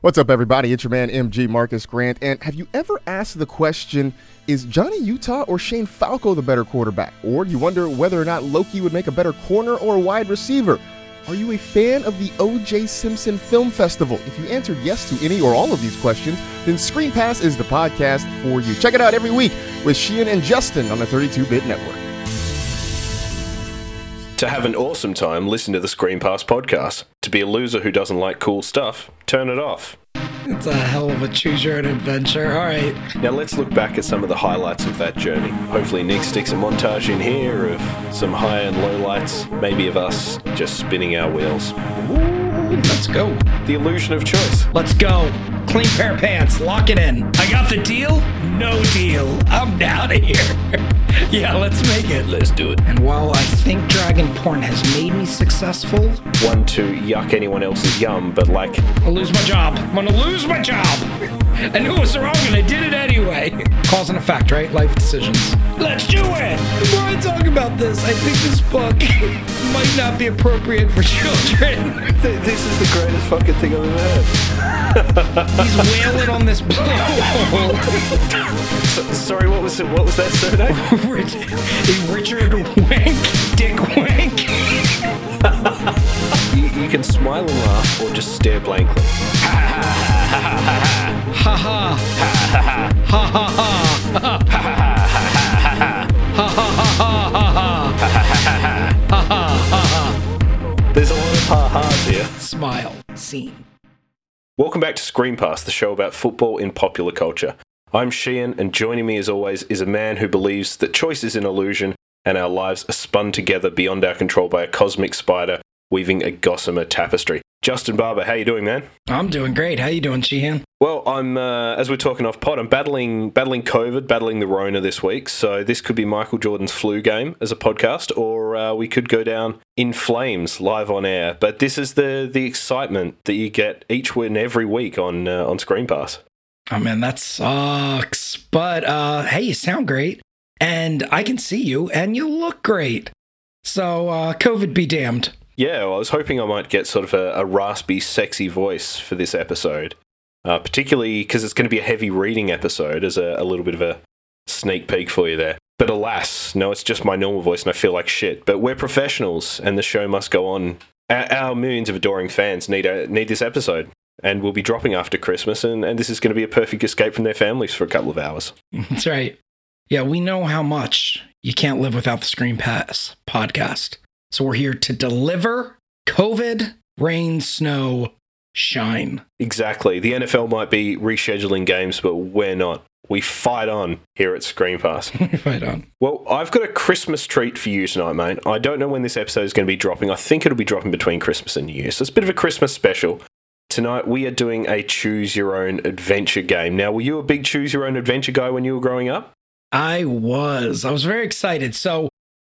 What's up, everybody? It's your man MG Marcus Grant. And have you ever asked the question, is Johnny Utah or Shane Falco the better quarterback? Or you wonder whether or not Loki would make a better corner or wide receiver? Are you a fan of the O.J. Simpson Film Festival? If you answered yes to any or all of these questions, then Screen Pass is the podcast for you. Check it out every week with Sheahan and Justin on the 32 Bit Network. To have an awesome time, listen to the Screen Pass podcast. To be a loser who doesn't like cool stuff, turn it off. It's a hell of a choose your own adventure. All right. Now let's look back at some of the highlights of that journey. Hopefully, Nick sticks a montage in here of some high and low lights, maybe of us just spinning our wheels. Let's go. The illusion of choice. Let's go. Clean pair of pants. Lock it in. I got the deal. No deal. I'm out of here. yeah, let's make it. Let's do it. And while I think dragon porn has made me successful, One to yuck anyone else's yum, but like, I'll lose my job. I'm gonna lose my job. I knew it was wrong and I did it anyway. Cause and effect, right? Life decisions. Let's do it. Before I talk about this, I think this book might not be appropriate for children. this is the greatest fucking thing I've ever heard. He's wailing on this blowhole. S- sorry, what was it? What was that surname? Rich- Richard Wank, Dick Wank. you, you can smile and laugh, or just stare blankly. Ha ha. Ha ha ha. Ha ha ha. Ha ha ha. There's a lot of ha-has here. Smile. Scene. Welcome back to Screen Pass, the show about football in popular culture. I'm Sheahan, and joining me as always is a man who believes that choice is an illusion and our lives are spun together beyond our control by a cosmic spider weaving a gossamer tapestry. Justin Barber, how you doing, man? I'm doing great. How you doing, Sheahan? Well, I'm uh, as we're talking off pod, I'm battling battling COVID, battling the Rona this week. So this could be Michael Jordan's flu game as a podcast, or uh, we could go down in flames live on air. But this is the the excitement that you get each win every week on uh, on Screen Pass. Oh man, that sucks. But uh hey, you sound great. And I can see you and you look great. So uh COVID be damned. Yeah, well, I was hoping I might get sort of a, a raspy, sexy voice for this episode, uh, particularly because it's going to be a heavy reading episode as a, a little bit of a sneak peek for you there. But alas, no, it's just my normal voice and I feel like shit. But we're professionals and the show must go on. Our, our millions of adoring fans need, a, need this episode. And we'll be dropping after Christmas, and, and this is going to be a perfect escape from their families for a couple of hours. That's right. Yeah, we know how much you can't live without the Screen Pass podcast. So we're here to deliver COVID, rain, snow, shine. Exactly. The NFL might be rescheduling games, but we're not. We fight on here at Screen Pass. right on. Well, I've got a Christmas treat for you tonight, mate. I don't know when this episode is going to be dropping. I think it'll be dropping between Christmas and New Year. So it's a bit of a Christmas special. Tonight, we are doing a choose your own adventure game. Now, were you a big choose your own adventure guy when you were growing up? I was. I was very excited. So,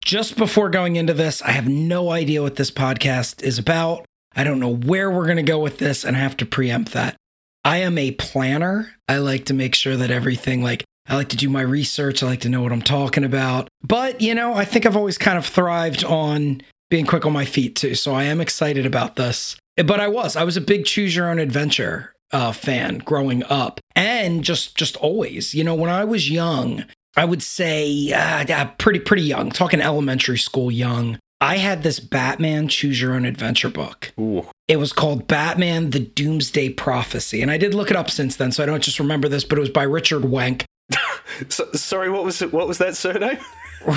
just before going into this, I have no idea what this podcast is about. I don't know where we're going to go with this, and I have to preempt that. I am a planner. I like to make sure that everything, like, I like to do my research. I like to know what I'm talking about. But, you know, I think I've always kind of thrived on being quick on my feet too. So I am excited about this. But I was, I was a big choose your own adventure uh, fan growing up and just, just always, you know, when I was young, I would say uh, yeah, pretty, pretty young, talking elementary school young. I had this Batman choose your own adventure book. Ooh. It was called Batman the Doomsday Prophecy. And I did look it up since then, so I don't just remember this, but it was by Richard Wank. So, sorry, what was it? What was that surname?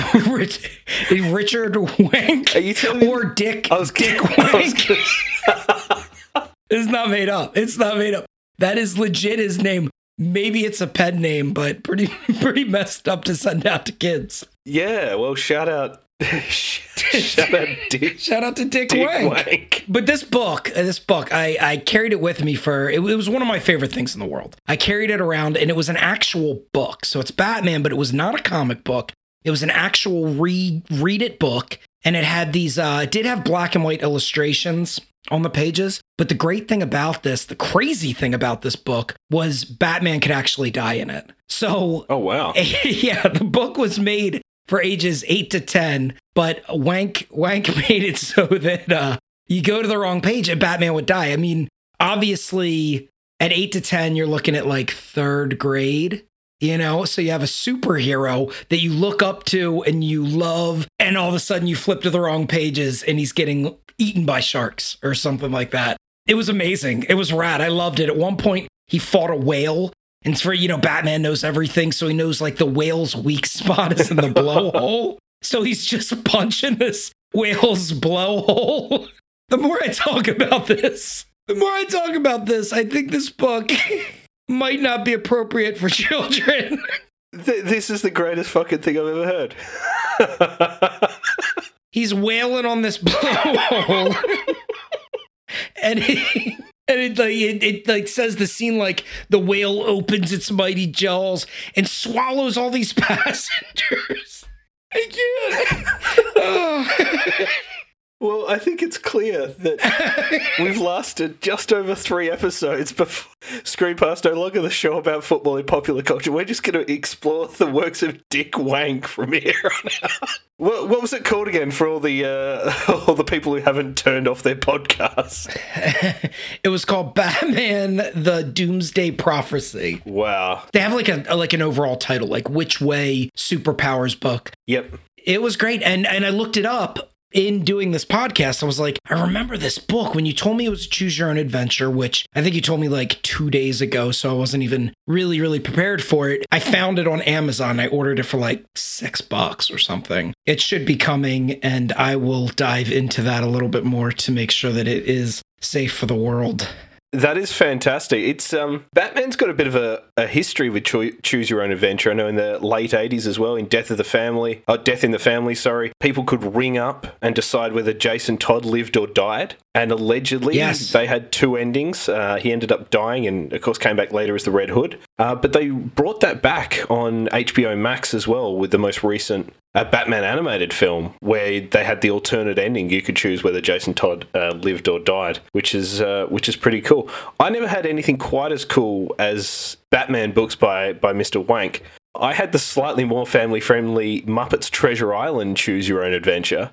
Richard Wank Are you telling me? or Dick I was Dick I was Wank. It's not made up. It's not made up. That is legit his name. Maybe it's a pen name, but pretty pretty messed up to send out to kids. yeah, well, shout out. shout out Dick, Shout out to Dick, Dick Wank. Wank. But this book, uh, this book, I, I carried it with me for, it, it was one of my favorite things in the world. I carried it around and it was an actual book. So it's Batman, but it was not a comic book. It was an actual read, read it book. And it had these, uh, it did have black and white illustrations on the pages. But the great thing about this, the crazy thing about this book was Batman could actually die in it. So Oh, wow. yeah, the book was made for ages eight to ten, but Wank Wank made it so that uh, you go to the wrong page and Batman would die. I mean, obviously, At eight to 10, you're looking at like third grade. You know, so you have a superhero that you look up to and you love, and all of a sudden you flip to the wrong pages and he's getting eaten by sharks or something like that. It was amazing. It was rad. I loved it. At one point, he fought a whale. And for, you know, Batman knows everything. So he knows like the whale's weak spot is in the blowhole. So he's just punching this whale's blowhole. The more I talk about this, the more I talk about this, I think this book might not be appropriate for children. Th- this is the greatest fucking thing I've ever heard. He's wailing on this blowhole. and he, and it like it, it like says the scene like the whale opens its mighty jaws and swallows all these passengers. I can't. Oh. Well, I think it's clear that we've lasted just over three episodes before Screenpass no longer the show about football in popular culture. We're just going to explore the works of Dick Wank from here on out. What, what was it called again for all the uh, all the people who haven't turned off their podcasts? it was called Batman: The Doomsday Prophecy. Wow. They have like a like an overall title, like Which Way Superpowers book. Yep. It was great, and and I looked it up in doing this podcast, I was like, I remember this book when you told me it was a Choose Your Own Adventure, which I think you told me like two days ago. So I wasn't even really, really prepared for it. I found it on Amazon. I ordered it for like six bucks or something. It should be coming, and I will dive into that a little bit more to make sure that it is safe for the world. That is fantastic. It's um, Batman's got a bit of a, a history with cho- choose your own adventure. I know in the late '80s as well, in Death of the Family, oh, Death in the Family, sorry, people could ring up and decide whether Jason Todd lived or died. And allegedly, yes. they had two endings. Uh, he ended up dying, and of course, came back later as the Red Hood. Uh, but they brought that back on HBO Max as well with the most recent a Batman animated film where they had the alternate ending. You could choose whether Jason Todd uh, lived or died, which is uh, which is pretty cool. I never had anything quite as cool as Batman books by by Mr. Wank. I had the slightly more family friendly Muppets Treasure Island Choose Your Own Adventure.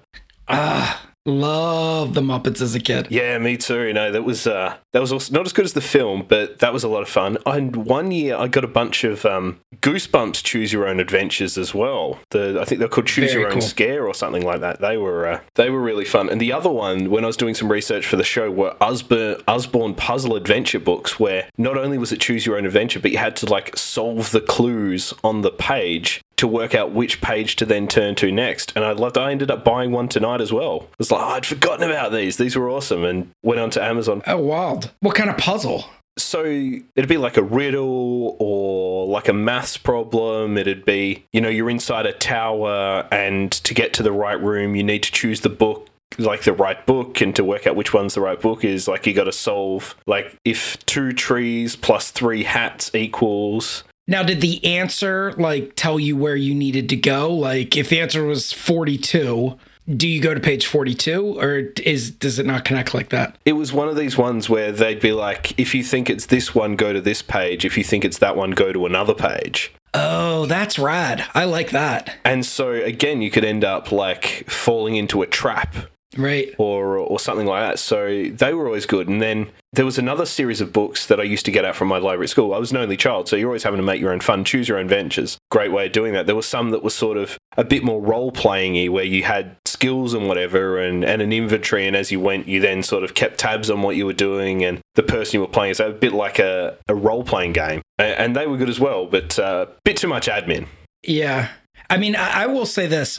Ah. Love the Muppets as a kid. Yeah, me too. You know, that was uh, that was also not as good as the film, but that was a lot of fun. And one year I got a bunch of um, Goosebumps Choose Your Own Adventures as well. The I think they're called Choose Very Your Own. Scare or something like that. They were uh, they were really fun. And the other one, when I was doing some research for the show, were Usborne, Usborne puzzle adventure books, where not only was it Choose Your Own Adventure, but you had to like solve the clues on the page to work out which page to then turn to next. And I loved. I ended up buying one tonight as well. It was like oh, I'd forgotten about these. These were awesome, and went onto Amazon. Oh, wild. What kind of puzzle? So it'd be like a riddle or like a maths problem. It'd be you know you're inside a tower, and to get to the right room, you need to choose the book like the right book and to work out which one's the right book is like you got to solve like if two trees plus three hats equals Now, did the answer like tell you where you needed to go? Like, if the answer was 42, do you go to page 42 or is does it not connect like that? it was one of these ones where they'd be like if you think it's this one go to this page if you think it's that one go to another page Oh, that's rad. I like that. and so again you could end up like falling into a trap Right. or or something like that. So they were always good. And then there was another series of books that I used to get out from my library at school. I was an only child, so you're always having to make your own fun, choose your own ventures. Great way of doing that. There was some that was sort of a bit more role playing where you had skills and whatever and, and an inventory, and as you went, you then sort of kept tabs on what you were doing and the person you were playing. So a bit like a, a role playing game. And they were good as well, but a uh, bit too much admin. Yeah. I mean, I, I will say this.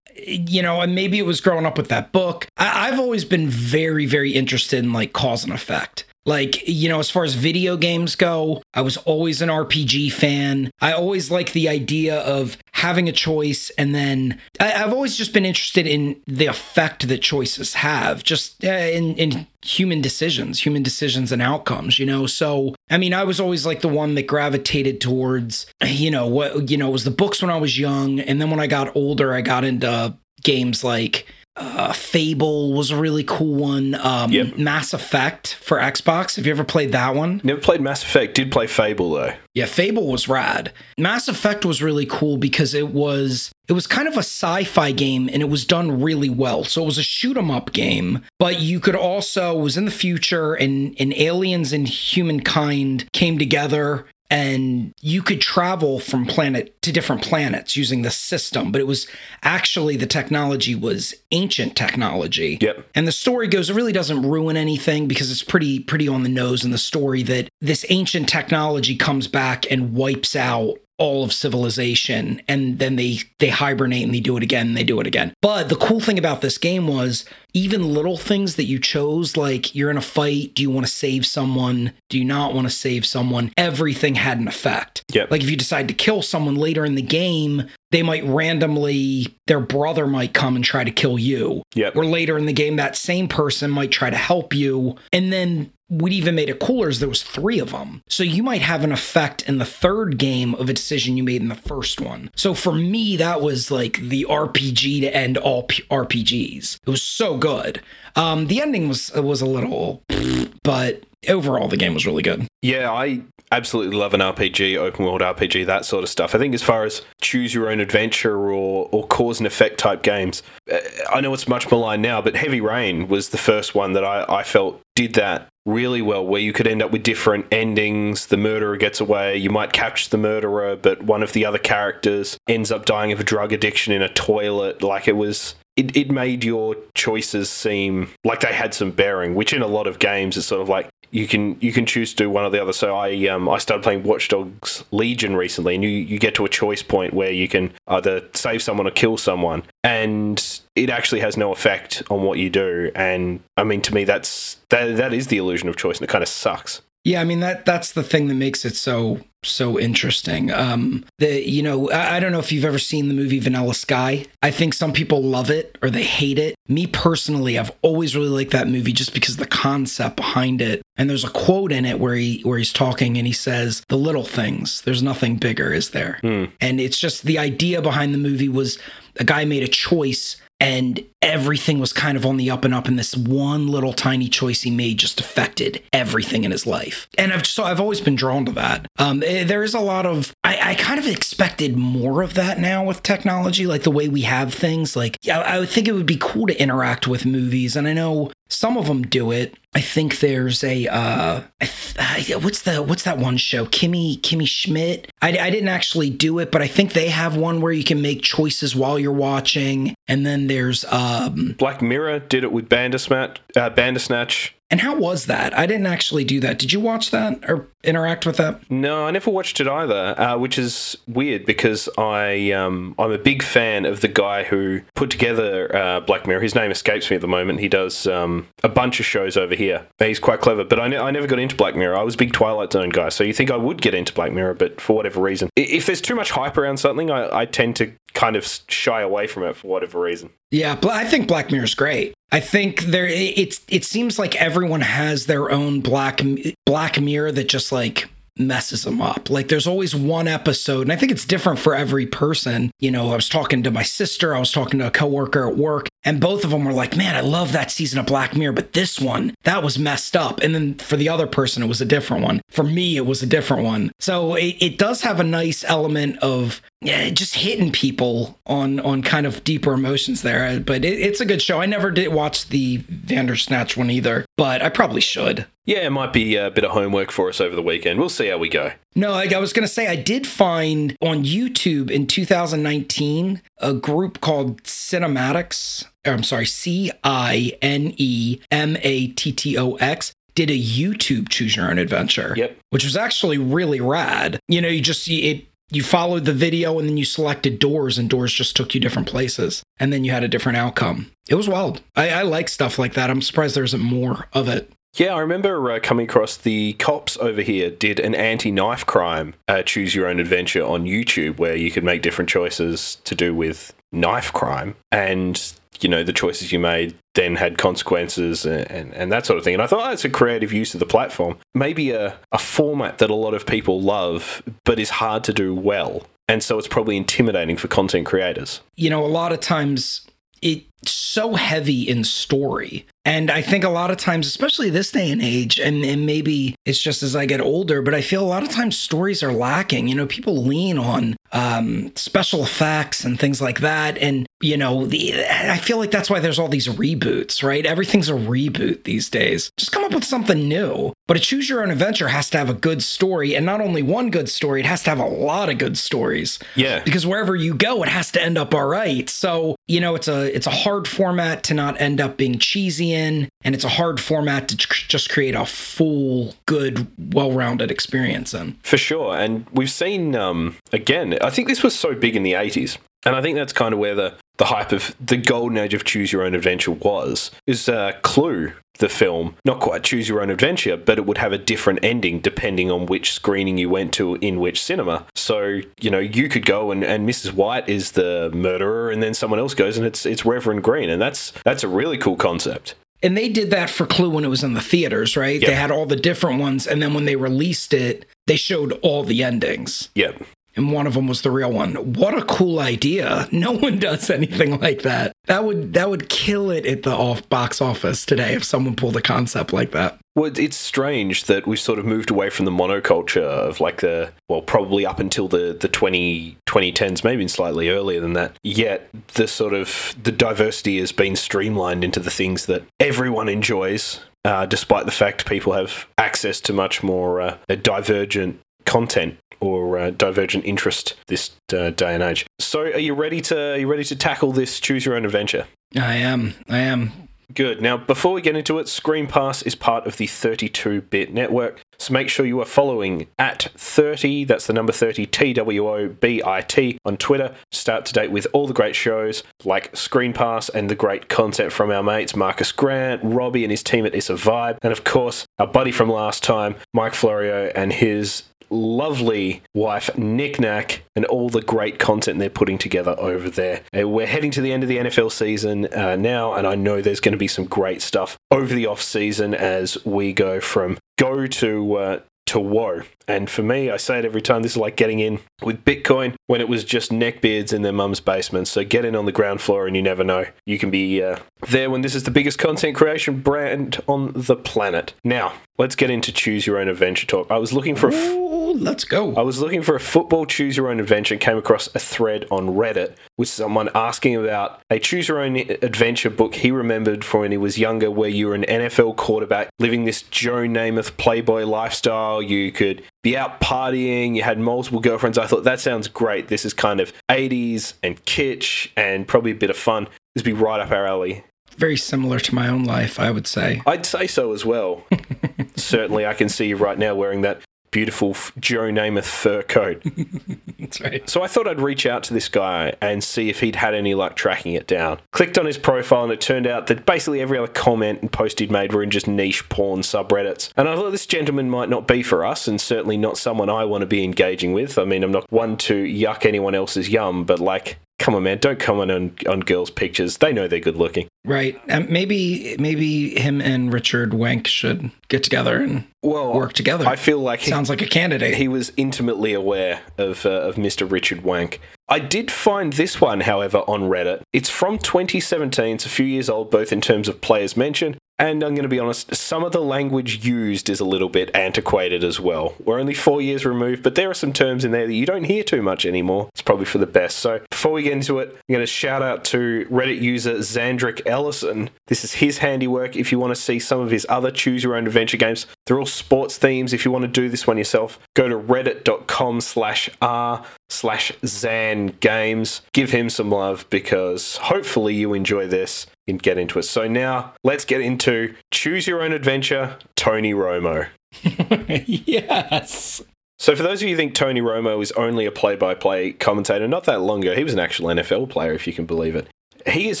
You know, and maybe it was growing up with that book. I, I've always been very, very interested in like cause and effect. Like, you know, as far as video games go, I was always an RPG fan. I always like the idea of having a choice. And then I, I've always just been interested in the effect that choices have, just uh, in, in human decisions, human decisions and outcomes, you know? So, I mean, I was always like the one that gravitated towards, you know, what, you know, was the books when I was young. And then when I got older, I got into games like uh, Fable was a really cool one. Um, Yep. Mass Effect for Xbox. Have you ever played that one? Never played Mass Effect. Did play Fable though. Yeah, Fable was rad. Mass Effect was really cool because it was it was kind of a sci-fi game and it was done really well. So it was a shoot 'em up game, but you could also it was in the future and and aliens and humankind came together and you could travel from planet to different planets using the system, but it was actually the technology was ancient technology. Yep. And the story goes, it really doesn't ruin anything because it's pretty pretty on the nose in the story that this ancient technology comes back and wipes out all of civilization and then they they hibernate and they do it again and they do it again. But the cool thing about this game was even little things that you chose like you're in a fight, do you want to save someone? Do you not want to save someone? Everything had an effect. Yep. Like if you decide to kill someone later in the game, they might randomly their brother might come and try to kill you. Yep. Or later in the game, that same person might try to help you. And then what even made it cooler is there was three of them. So you might have an effect in the third game of a decision you made in the first one. So for me, that was like the RPG to end all P- RPGs. It was so good. Um, the ending was was a little, but overall the game was really good. Yeah, I absolutely love an RPG, open world RPG, that sort of stuff. I think as far as choose your own adventure or, or cause and effect type games, uh, I know it's much maligned now, but Heavy Rain was the first one that I, I felt did that really well, where you could end up with different endings. The murderer gets away, you might catch the murderer, but one of the other characters ends up dying of a drug addiction in a toilet. Like it was. It, it made your choices seem like they had some bearing, which in a lot of games is sort of like you can you can choose to do one or the other. So I um I started playing Watch Dogs Legion recently, and you you get to a choice point where you can either save someone or kill someone, and it actually has no effect on what you do. And I mean, to me, that's that that is the illusion of choice, and it kind of sucks. Yeah, I mean that that's the thing that makes it so so interesting. Um the you know, I, I don't know if you've ever seen the movie Vanilla Sky. I think some people love it or they hate it. Me personally, I've always really liked that movie just because of the concept behind it. And there's a quote in it where he where he's talking and he says, "The little things. There's nothing bigger, is there?" And it's just the idea behind the movie was a guy made a choice and everything was kind of on the up and up and this one little tiny choice he made just affected everything in his life. And i've so i've always been drawn to that. Um eh, there is a lot of I, I kind of expected more of that now with technology like the way we have things like i would think it would be cool to interact with movies. And i know some of them do it i think there's a uh th- I- what's the what's that one show kimmy kimmy schmidt I, I didn't actually do it but i think they have one where you can make choices while you're watching and then there's um Black Mirror did it with Bandersnatch. Uh, Bandersnatch. And how was that i didn't actually do that did you watch that or interact with that No, I never watched it either, uh, which is weird because I um, I'm a big fan of the guy who put together uh, Black Mirror. His name escapes me at the moment. He does um, a bunch of shows over here. He's quite clever, but I, ne- I never got into Black Mirror. I was a big Twilight Zone guy, so you think I would get into Black Mirror, but for whatever reason, if there's too much hype around something, I, I tend to kind of shy away from it for whatever reason. Yeah, I think Black Mirror is great. I think there it's it seems like everyone has their own Black Black Mirror that just like messes them up. Like there's always one episode and I think it's different for every person. You know, I was talking to my sister, I was talking to a coworker at work and both of them were like, "Man, I love that season of Black Mirror, but this one, that was messed up." And then for the other person it was a different one. For me it was a different one. So it, it does have a nice element of yeah, just hitting people on on kind of deeper emotions there. Uh, but it, it's a good show. I never did watch the Bandersnatch one either, but I probably should. Yeah, it might be a bit of homework for us over the weekend. We'll see how we go. No, I, I was going to say I did find on YouTube in 2019 a group called Cinematics. or, I'm sorry, C I N E M A T T O X. Did a YouTube choose your own adventure. Yep. which was actually really rad. You know, you just see it you followed the video and then you selected doors and doors just took you different places and then you had a different outcome. It was wild. I, I like stuff like that. I'm surprised there isn't more of it. Yeah, I remember uh, coming across the cops over here did an anti-knife crime uh, choose your own adventure on YouTube where you could make different choices to do with knife crime. And you know the choices you made then had consequences and, and, and that sort of thing. And i thought that's a creative use of the platform. Maybe a, a format that a lot of people love but is hard to do well. And so it's probably intimidating for content creators. You know, a lot of times it so heavy in story. And I think a lot of times, especially this day and age, and, and maybe it's just as I get older, but I feel a lot of times stories are lacking. You know, people lean on um, special effects and things like that. And, you know, the, I feel like that's why there's all these reboots, right? Everything's a reboot these days. Just come up with something new. But a choose your own adventure has to have a good story. And not only one good story, it has to have a lot of good stories. Yeah. Because wherever you go, it has to end up all right. So, you know, it's a it's a hard format to not end up being cheesy in, and it's a hard format to just create a full, good, well-rounded experience in. For sure. And we've seen um again, I think this was so big in the 80s. And I think that's kind of where the, the hype of the golden age of choose your own adventure was. Is uh, Clue, the film, not quite choose your own adventure, but it would have a different ending depending on which screening you went to in which cinema. So, you know, you could go and, and Mrs. White is the murderer and then someone else goes and it's it's Reverend Green. And that's that's a really cool concept. And they did that for Clue when it was in the theaters, right? Yep. They had all the different ones, and then when they released it, they showed all the endings. Yep. And one of them was the real one. What a cool idea! No one does anything like that. That would that would kill it at the off box office today if someone pulled a concept like that. Well, it's strange that we've sort of moved away from the monoculture of like the, well, probably up until the, the 20, 2010s, maybe slightly earlier than that. Yet the sort of, the diversity has been streamlined into the things that everyone enjoys, uh, despite the fact people have access to much more uh, divergent content or uh, divergent interest this uh, day and age. So, are you ready to are you ready to tackle this choose your own adventure? I am. I am. Good. Now, before we get into it, Screen Pass is part of the 32 bit network. So make sure you are following at 30, that's the number 30, T W O B I T, on Twitter. Start to date with all the great shows like Screen Pass and the great content from our mates Marcus Grant, Robbie and his team at It's a Vibe, and of course, our buddy from last time, Mike Florio, and his lovely wife Nick Knack and all the great content they're putting together over there. Uh, we're heading to the end of the NFL season uh, now, and I know there's going to be some great stuff over the off season as we go from go to uh, to woe. And for me, I say it every time. This is like getting in with Bitcoin when it was just neckbeards in their mum's basement. So get in on the ground floor, and you never know. You can be uh, there when this is the biggest content creation brand on the planet. Now, let's get into choose your own adventure talk. I was looking for a. F- Ooh, let's go. I was looking for a football choose your own adventure and came across a thread on Reddit with someone asking about a choose your own adventure book he remembered from when he was younger, where you were an NFL quarterback living this Joe Namath playboy lifestyle. You could be out partying, you had multiple girlfriends. I thought that sounds great. This is kind of 80s and kitsch and probably a bit of fun. This would be right up our alley. Very similar to my own life, I would say. I'd say so as well. Certainly, I can see you right now wearing that beautiful Joe Namath fur coat. That's right. So I thought I'd reach out to this guy and see if he'd had any luck tracking it down. Clicked on his profile and it turned out that basically every other comment and post he'd made were in just niche porn subreddits. And I thought this gentleman might not be for us and certainly not someone I want to be engaging with. I mean, I'm not one to yuck anyone else's yum, but like, come on, man, don't comment on, on girls' pictures. They know they're good looking. Right. Um, maybe maybe him and Richard Wank should get together and Well, work together. I feel like he, Sounds like a candidate. he was intimately aware of, uh, of Mr. Richard Wank. I did find this one, however, on Reddit. It's from 2017. It's a few years old, both in terms of players mentioned, and I'm going to be honest, some of the language used is a little bit antiquated as well. We're only four years removed, but there are some terms in there that you don't hear too much anymore. It's probably for the best. So before we get into it, I'm going to shout out to Reddit user Zandrick Ellison. This is his handiwork. If you want to see some of his other choose your own adventure games, they're all sports themes. If you want to do this one yourself, go to reddit.com slash r slash Zan Games. Give him some love because hopefully you enjoy this get into it. So now let's get into Choose Your Own Adventure, Tony Romo. yes. So for those of you who think Tony Romo is only a play-by-play commentator, not that long ago, he was an actual NFL player, if you can believe it. He is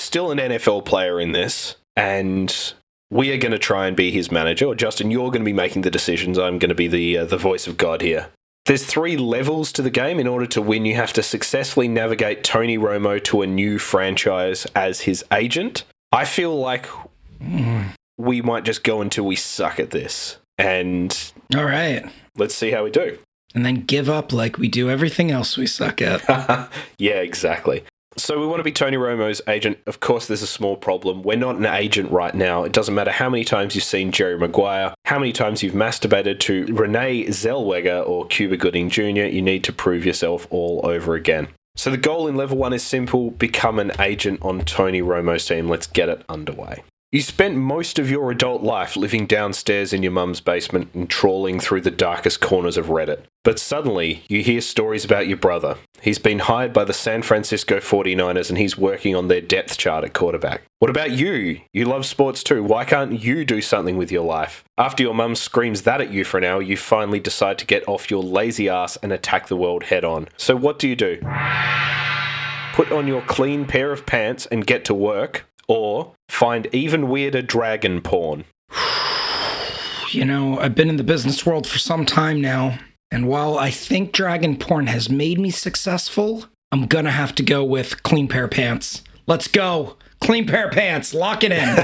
still an NFL player in this, and we are going to try and be his manager. Or Justin, you're going to be making the decisions. I'm going to be the uh, the voice of God here. There's three levels to the game. In order to win, you have to successfully navigate Tony Romo to a new franchise as his agent. I feel like we might just go until we suck at this, and All right. let's see how we do. And then give up like we do everything else we suck at. yeah, exactly. So we want to be Tony Romo's agent. Of course, there's a small problem. We're not an agent right now. It doesn't matter how many times you've seen Jerry Maguire, how many times you've masturbated to Renee Zellweger or Cuba Gooding Jr. You need to prove yourself all over again. So the goal in level one is simple become an agent on Tony Romo's team. Let's get it underway. You spent most of your adult life living downstairs in your mum's basement and trawling through the darkest corners of Reddit. But suddenly, you hear stories about your brother. He's been hired by the San Francisco 49ers and he's working on their depth chart at quarterback. What about you? You love sports too. Why can't you do something with your life? After your mum screams that at you for an hour, you finally decide to get off your lazy ass and attack the world head on. So, what do you do? Put on your clean pair of pants and get to work, or find even weirder dragon porn. You know, I've been in the business world for some time now, and while I think dragon porn has made me successful, I'm gonna have to go with clean pair of pants. Let's go. Clean pair of pants. Lock it in.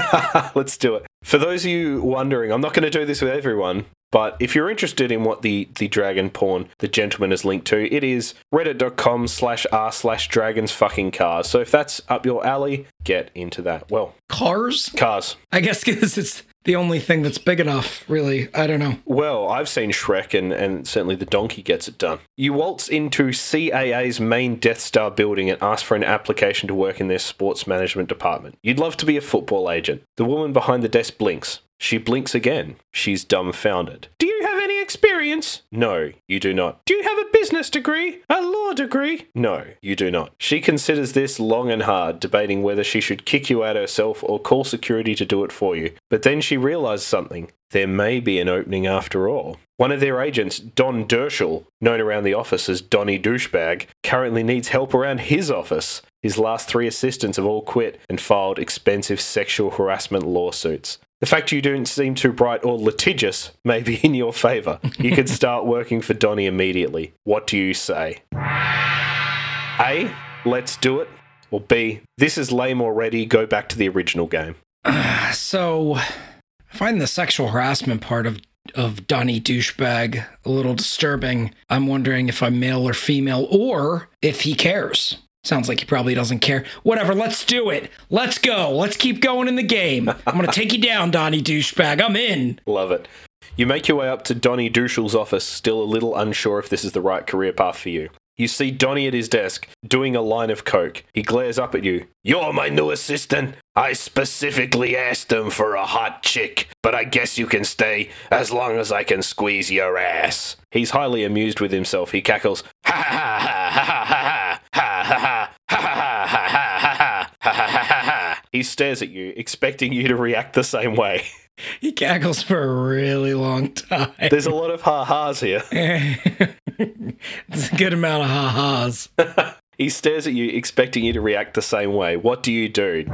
Let's do it. For those of you wondering, I'm not going to do this with everyone, but if you're interested in what the, the dragon porn the gentleman is linked to, it is reddit.com slash r slash dragons fucking cars. So if that's up your alley, get into that. Well, Cars? cars. I guess because it's the only thing that's big enough, really. I don't know. Well, I've seen Shrek and, and certainly the donkey gets it done. You waltz into CAA's main Death Star building and ask for an application to work in their sports management department. You'd love to be a football agent. The woman behind the desk blinks. She blinks again. She's dumbfounded. Do you have any experience? No, you do not. Do you have a business degree? A law degree? No, you do not. She considers this long and hard, debating whether she should kick you out herself or call security to do it for you. But then she realizes something. There may be an opening after all. One of their agents, Don Dershel, known around the office as Donny Douchebag, currently needs help around his office. His last three assistants have all quit and filed expensive sexual harassment lawsuits. The fact you don't seem too bright or litigious may be in your favour. You could start working for Donny immediately. What do you say? A. Let's do it. Or B. This is lame already. Go back to the original game. So, I find the sexual harassment part of of Donny douchebag a little disturbing. I'm wondering if I'm male or female, or if he cares. Sounds like he probably doesn't care. Whatever, let's do it. Let's go. Let's keep going in the game. I'm gonna take you down, Donny douchebag. I'm in. Love it. You make your way up to Donny Douchel's office, still a little unsure if this is the right career path for you. You see Donny at his desk, doing a line of coke. He glares up at you. You're my new assistant. I specifically asked him for a hot chick, but I guess you can stay as long as I can squeeze your ass. He's highly amused with himself. He cackles, ha ha ha He stares at you, expecting you to react the same way. He cackles for a really long time. There's a lot of ha-has here. It's a good amount of ha-has. He stares at you, expecting you to react the same way. What do you do?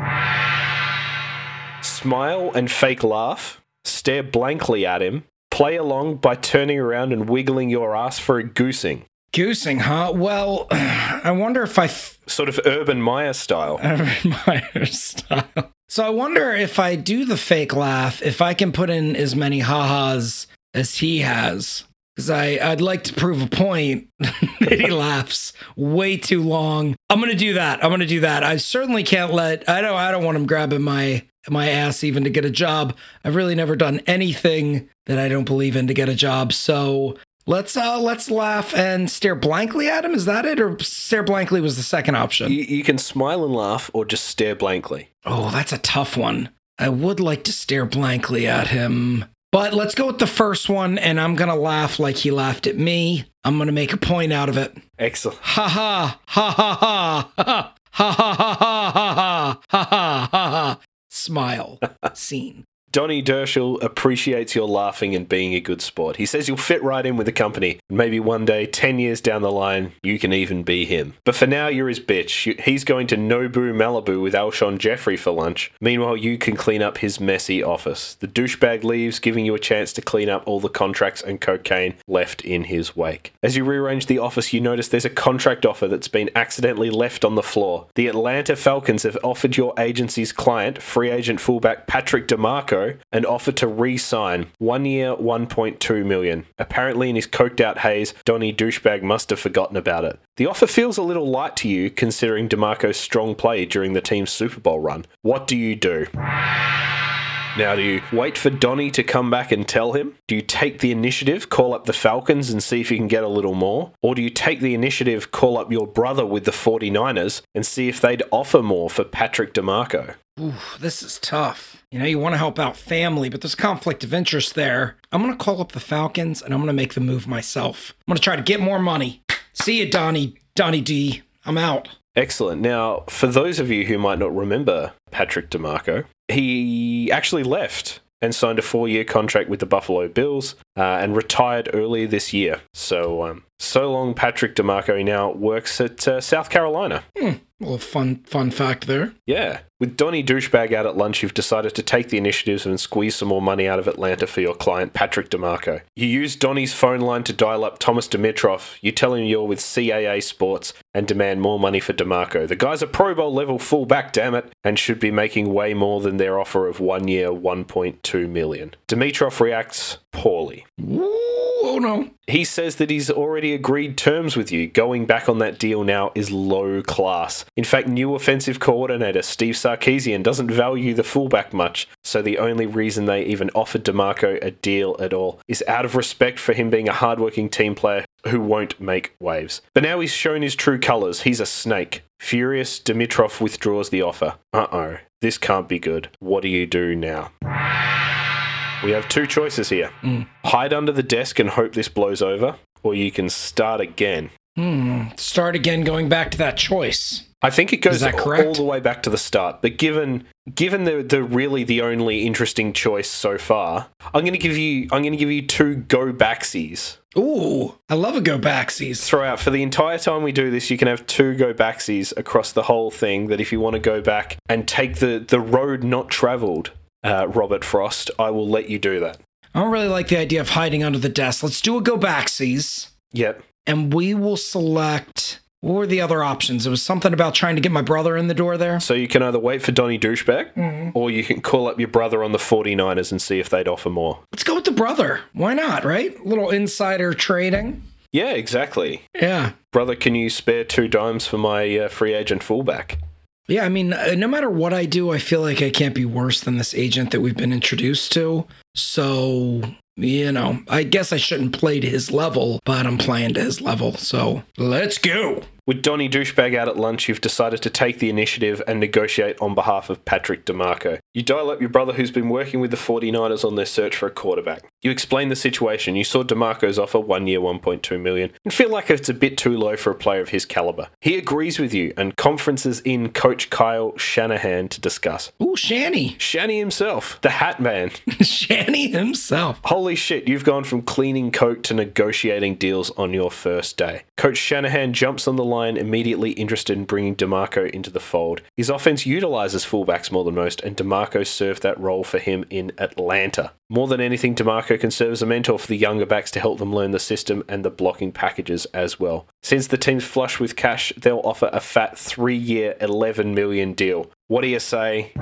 Smile and fake laugh, stare blankly at him, play along by turning around and wiggling your ass for a goosing. Goosing, huh? Well, I wonder if I f- Sort of Urban Meyer style. Urban Meyer style. So I wonder if I do the fake laugh, if I can put in as many ha-has as he has. Because I'd like to prove a point that he laughs way too long. I'm gonna do that. I'm gonna do that. I certainly can't let I don't I don't want him grabbing my my ass even to get a job. I've really never done anything that I don't believe in to get a job. So let's uh let's laugh and stare blankly at him. Is that it? Or stare blankly was the second option? You, you can smile and laugh or just stare blankly. Oh, that's a tough one. I would like to stare blankly at him. But let's go with the first one, and I'm gonna laugh like he laughed at me. I'm gonna make a point out of it. Excellent. Ha ha ha ha ha ha ha ha ha ha ha ha ha ha ha ha smile scene. Donny Dershel appreciates your laughing and being a good sport. He says you'll fit right in with the company. Maybe one day, 10 years down the line, you can even be him. But for now, you're his bitch. He's going to Nobu Malibu with Alshon Jeffery for lunch. Meanwhile, you can clean up his messy office. The douchebag leaves, giving you a chance to clean up all the contracts and cocaine left in his wake. As you rearrange the office, you notice there's a contract offer that's been accidentally left on the floor. The Atlanta Falcons have offered your agency's client, free agent fullback Patrick DiMarco, DiMarco an offer to re-sign one year, 1.2 million. Apparently, in his coked out haze, Donny douchebag must have forgotten about it. The offer feels a little light to you, considering DiMarco's strong play during the team's Super Bowl run. What do you do? Now, do you wait for Donnie to come back and tell him? Do you take the initiative, call up the Falcons and see if you can get a little more? Or do you take the initiative, call up your brother with the 49ers and see if they'd offer more for Patrick DiMarco? Ooh, this is tough. You know, you want to help out family, but there's conflict of interest there. I'm going to call up the Falcons and I'm going to make the move myself. I'm going to try to get more money. See you, Donnie. Donnie D. I'm out. Excellent. Now, for those of you who might not remember Patrick DiMarco, he actually left and signed a four year contract with the Buffalo Bills uh, and retired earlier this year. So, um, so long, Patrick DiMarco. Now works at uh, South Carolina. Hmm. Well, fun fun fact there. Yeah. With Donny Douchebag out at lunch, you've decided to take the initiative and squeeze some more money out of Atlanta for your client, Patrick DiMarco. You use Donny's phone line to dial up Thomas Dimitroff. You tell him you're with CAA Sports and demand more money for DiMarco. The guy's a Pro Bowl level fullback, damn it, and should be making way more than their offer of one year, 1.2 million. Dimitroff reacts poorly. Oh no. He says that he's already agreed terms with you. Going back on that deal now is low class. In fact, new offensive coordinator Steve Sarkisian doesn't value the fullback much, so the only reason they even offered DiMarco a deal at all is out of respect for him being a hardworking team player who won't make waves. But now he's shown his true colours. He's a snake. Furious, Dimitroff withdraws the offer. Uh oh, this can't be good. What do you do now? We have two choices here hide under the desk and hope this blows over, or you can start again. Hmm. Start again going back to that choice. I think it goes all- the way back to the start. But given given the the really the only interesting choice so far, I'm going to give you I'm going to give you two go backsies. Ooh, I love a go backsies. Throw out for the entire time we do this, you can have two go backsies across the whole thing. That if you want to go back and take the the road not traveled, uh, Robert Frost, I will let you do that. I don't really like the idea of hiding under the desk. Let's do a go backsies. Yep. and we will select what were the other options? It was something about trying to get my brother in the door there. So you can either wait for Donny Douchebag, or you can call up your brother on the 49ers and see if they'd offer more. Let's go with the brother. Why not, right? A little insider trading. Yeah, exactly. Yeah. Brother, can you spare two dimes for my uh, free agent fullback? Yeah, I mean, uh, no matter what I do, I feel like I can't be worse than this agent that we've been introduced to. So, you know, I guess I shouldn't play to his level, but I'm playing to his level. So, let's go. With Donny Douchebag out at lunch, you've decided to take the initiative and negotiate on behalf of Patrick DiMarco. You dial up your brother who's been working with the 49ers on their search for a quarterback. You explain the situation. You saw DiMarco's offer one year 1.2 million and feel like it's a bit too low for a player of his caliber. He agrees with you and conferences in coach Kyle Shanahan to discuss. Ooh, Shanny. Shanny himself, the hat man. Shanny himself. Holy shit, you've gone from cleaning coke to negotiating deals on your first day. Coach Shanahan jumps on the line, immediately interested in bringing DiMarco into the fold. His offense utilizes fullbacks more than most, and DiMarco served that role for him in Atlanta. More than anything, DiMarco can serve as a mentor for the younger backs to help them learn the system and the blocking packages as well. Since the team's flush with cash, they'll offer a fat three year, 11 million deal. What do you say?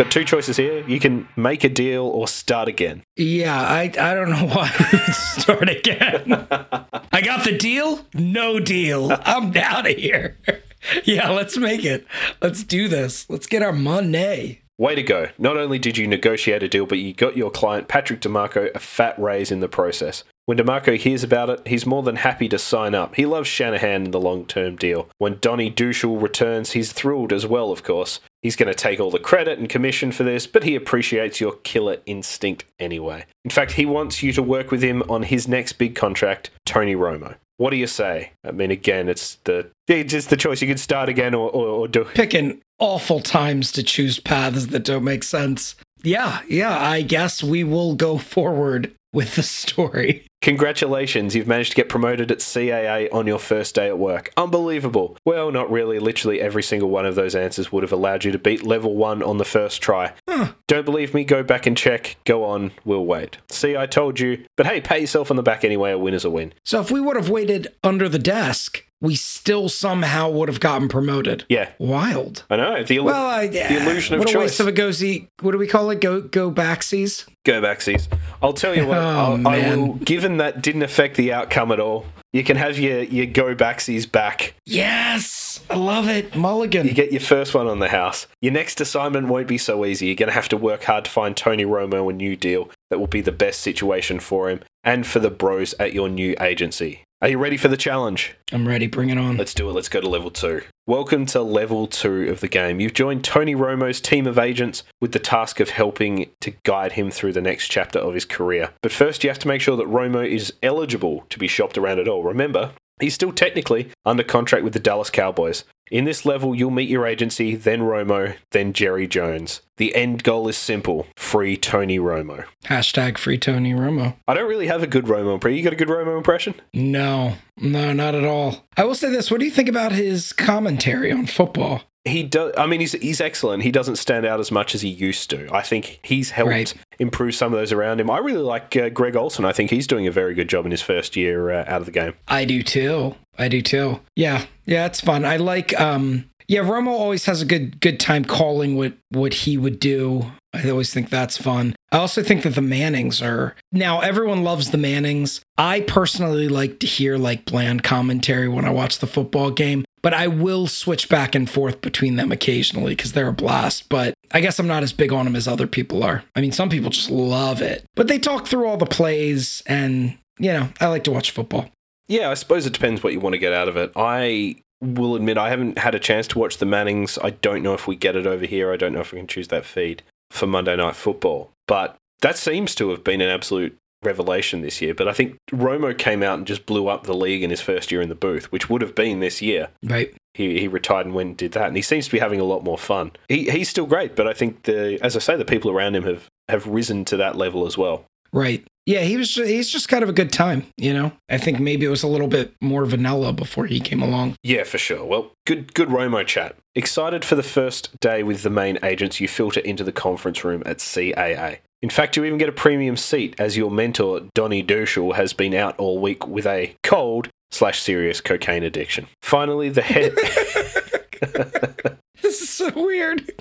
Got two choices here. You can make a deal or start again. Yeah, I I don't know why we start again. I got the deal? No deal. I'm out of here. yeah, let's make it. Let's do this. Let's get our money. Way to go. Not only did you negotiate a deal, but you got your client, Patrick DiMarco, a fat raise in the process. When DiMarco hears about it, he's more than happy to sign up. He loves Shanahan in the long term deal. When Donny Douchel returns, he's thrilled as well, of course. He's going to take all the credit and commission for this, but he appreciates your killer instinct anyway. In fact, he wants you to work with him on his next big contract, Tony Romo. What do you say? I mean, again, it's the it's just the choice. You can start again or, or, or do Picking awful times to choose paths that don't make sense. Yeah, yeah, I guess we will go forward with the story. Congratulations, you've managed to get promoted at CAA on your first day at work. Unbelievable. Well, not really. Literally every single one of those answers would have allowed you to beat level 1 on the first try. Huh. Don't believe me? Go back and check. Go on, we'll wait. See, I told you. But hey, pat yourself on the back anyway. A win is a win. So if we would have waited under the desk, we still somehow would have gotten promoted. Yeah. Wild. I know. The, Well, I, yeah. the illusion of what a waste of a go see. What do we call it? Go go backsies. Go backsies. I'll tell you what, Oh, I'll, I will, given that didn't affect the outcome at all, you can have your, your go backsies back. Yes, I love it. Mulligan. You get your first one on the house. Your next assignment won't be so easy. You're going to have to work hard to find Tony Romo a new deal that will be the best situation for him and for the bros at your new agency. Are you ready for the challenge? I'm ready. Bring it on. Let's do it. Let's go to level two. Welcome to level two of the game. You've joined Tony Romo's team of agents with the task of helping to guide him through the next chapter of his career. But first, you have to make sure that Romo is eligible to be shopped around at all. Remember, he's still technically under contract with the Dallas Cowboys. In this level, you'll meet your agency, then Romo, then Jerry Jones. The end goal is simple free Tony Romo. Hashtag free Tony Romo. I don't really have a good Romo impression. You got a good Romo impression? No, no, not at all. I will say this. What do you think about his commentary on football? He does. I mean, he's he's excellent. He doesn't stand out as much as he used to. I think he's helped Right. improve some of those around him. I really like uh, Greg Olsen. I think he's doing a very good job in his first year uh, out of the game. I do too. I do too. Yeah, yeah, it's fun. I like. um Yeah, Romo always has a good good time calling what what he would do. I always think that's fun. I also think that the Mannings are now everyone loves the Mannings. I personally like to hear like bland commentary when I watch the football game, but I will switch back and forth between them occasionally because they're a blast. But I guess I'm not as big on them as other people are. I mean, some people just love it, but they talk through all the plays, and you know, I like to watch football. Yeah, I suppose it depends what you want to get out of it. I will admit I haven't had a chance to watch the Mannings. I don't know if we get it over here. I don't know if we can choose that feed for Monday Night Football. But that seems to have been an absolute revelation this year. But I think Romo came out and just blew up the league in his first year in the booth, which would have been this year. Right. He, he retired and went and did that, and he seems to be having a lot more fun. He, he's still great, but I think the as I say, the people around him have, have risen to that level as well. Right. Yeah, he was. He's just kind of a good time, you know. I think maybe it was a little bit more vanilla before he came along. Yeah, for sure. Well, good good Romo chat. Excited for the first day with the main agents, you filter into the conference room at CAA. In fact, you even get a premium seat as your mentor, Donnie Dushel, has been out all week with a cold slash serious cocaine addiction. Finally, the head. This is so weird.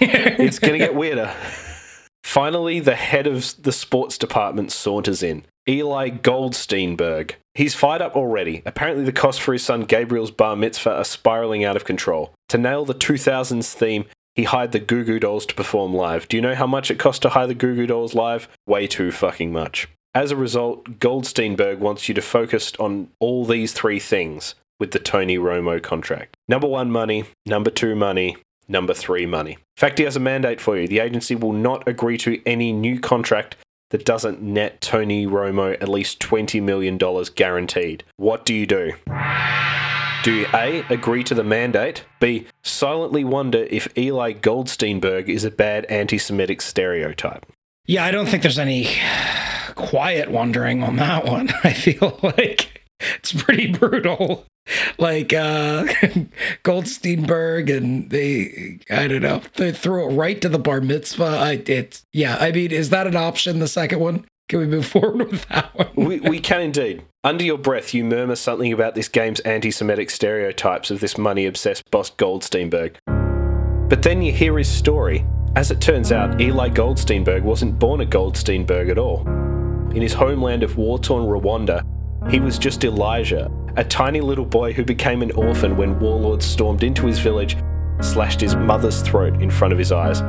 it's going to get weirder. Finally, the head of the sports department saunters in. Eli Goldsteinberg. He's fired up already. Apparently, the costs for his son Gabriel's bar mitzvah are spiraling out of control. To nail the 2000s theme, he hired the Goo Goo Dolls to perform live. Do you know how much it cost to hire the Goo Goo Dolls live? Way too fucking much. As a result, Goldsteinberg wants you to focus on all these three things with the Tony Romo contract. Number one, money. Number two, money. Number three, money. In fact, he has a mandate for you. The agency will not agree to any new contract that doesn't net Tony Romo at least $20 million guaranteed. What do you do? Do you A, agree to the mandate? B, silently wonder if Eli Goldsteinberg is a bad anti Semitic stereotype? yeah, I don't think there's any quiet wondering on that one. I feel like it's pretty brutal. Like uh Goldsteinberg and they I don't know. They threw it right to the bar mitzvah. I it's yeah, I mean, is that an option, the second one? Can we move forward with that one? we, we can indeed. Under your breath, you murmur something about this game's anti Semitic stereotypes of this money obsessed boss Goldsteinberg. But then you hear his story. As it turns out, Eli Goldsteinberg wasn't born a Goldsteinberg at all. In his homeland of war torn Rwanda, he was just Elijah, a tiny little boy who became an orphan when warlords stormed into his village, slashed his mother's throat in front of his eyes.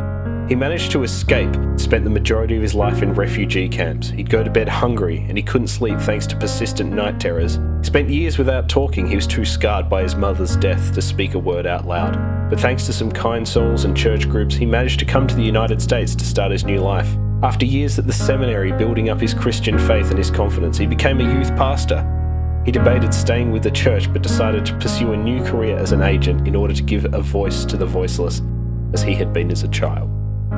He managed to escape, spent the majority of his life in refugee camps. He'd go to bed hungry, and he couldn't sleep thanks to persistent night terrors. He spent years without talking, he was too scarred by his mother's death to speak a word out loud. But thanks to some kind souls and church groups, he managed to come to the United States to start his new life. After years at the seminary building up his Christian faith and his confidence, he became a youth pastor. He debated staying with the church but decided to pursue a new career as an agent in order to give a voice to the voiceless, as he had been as a child.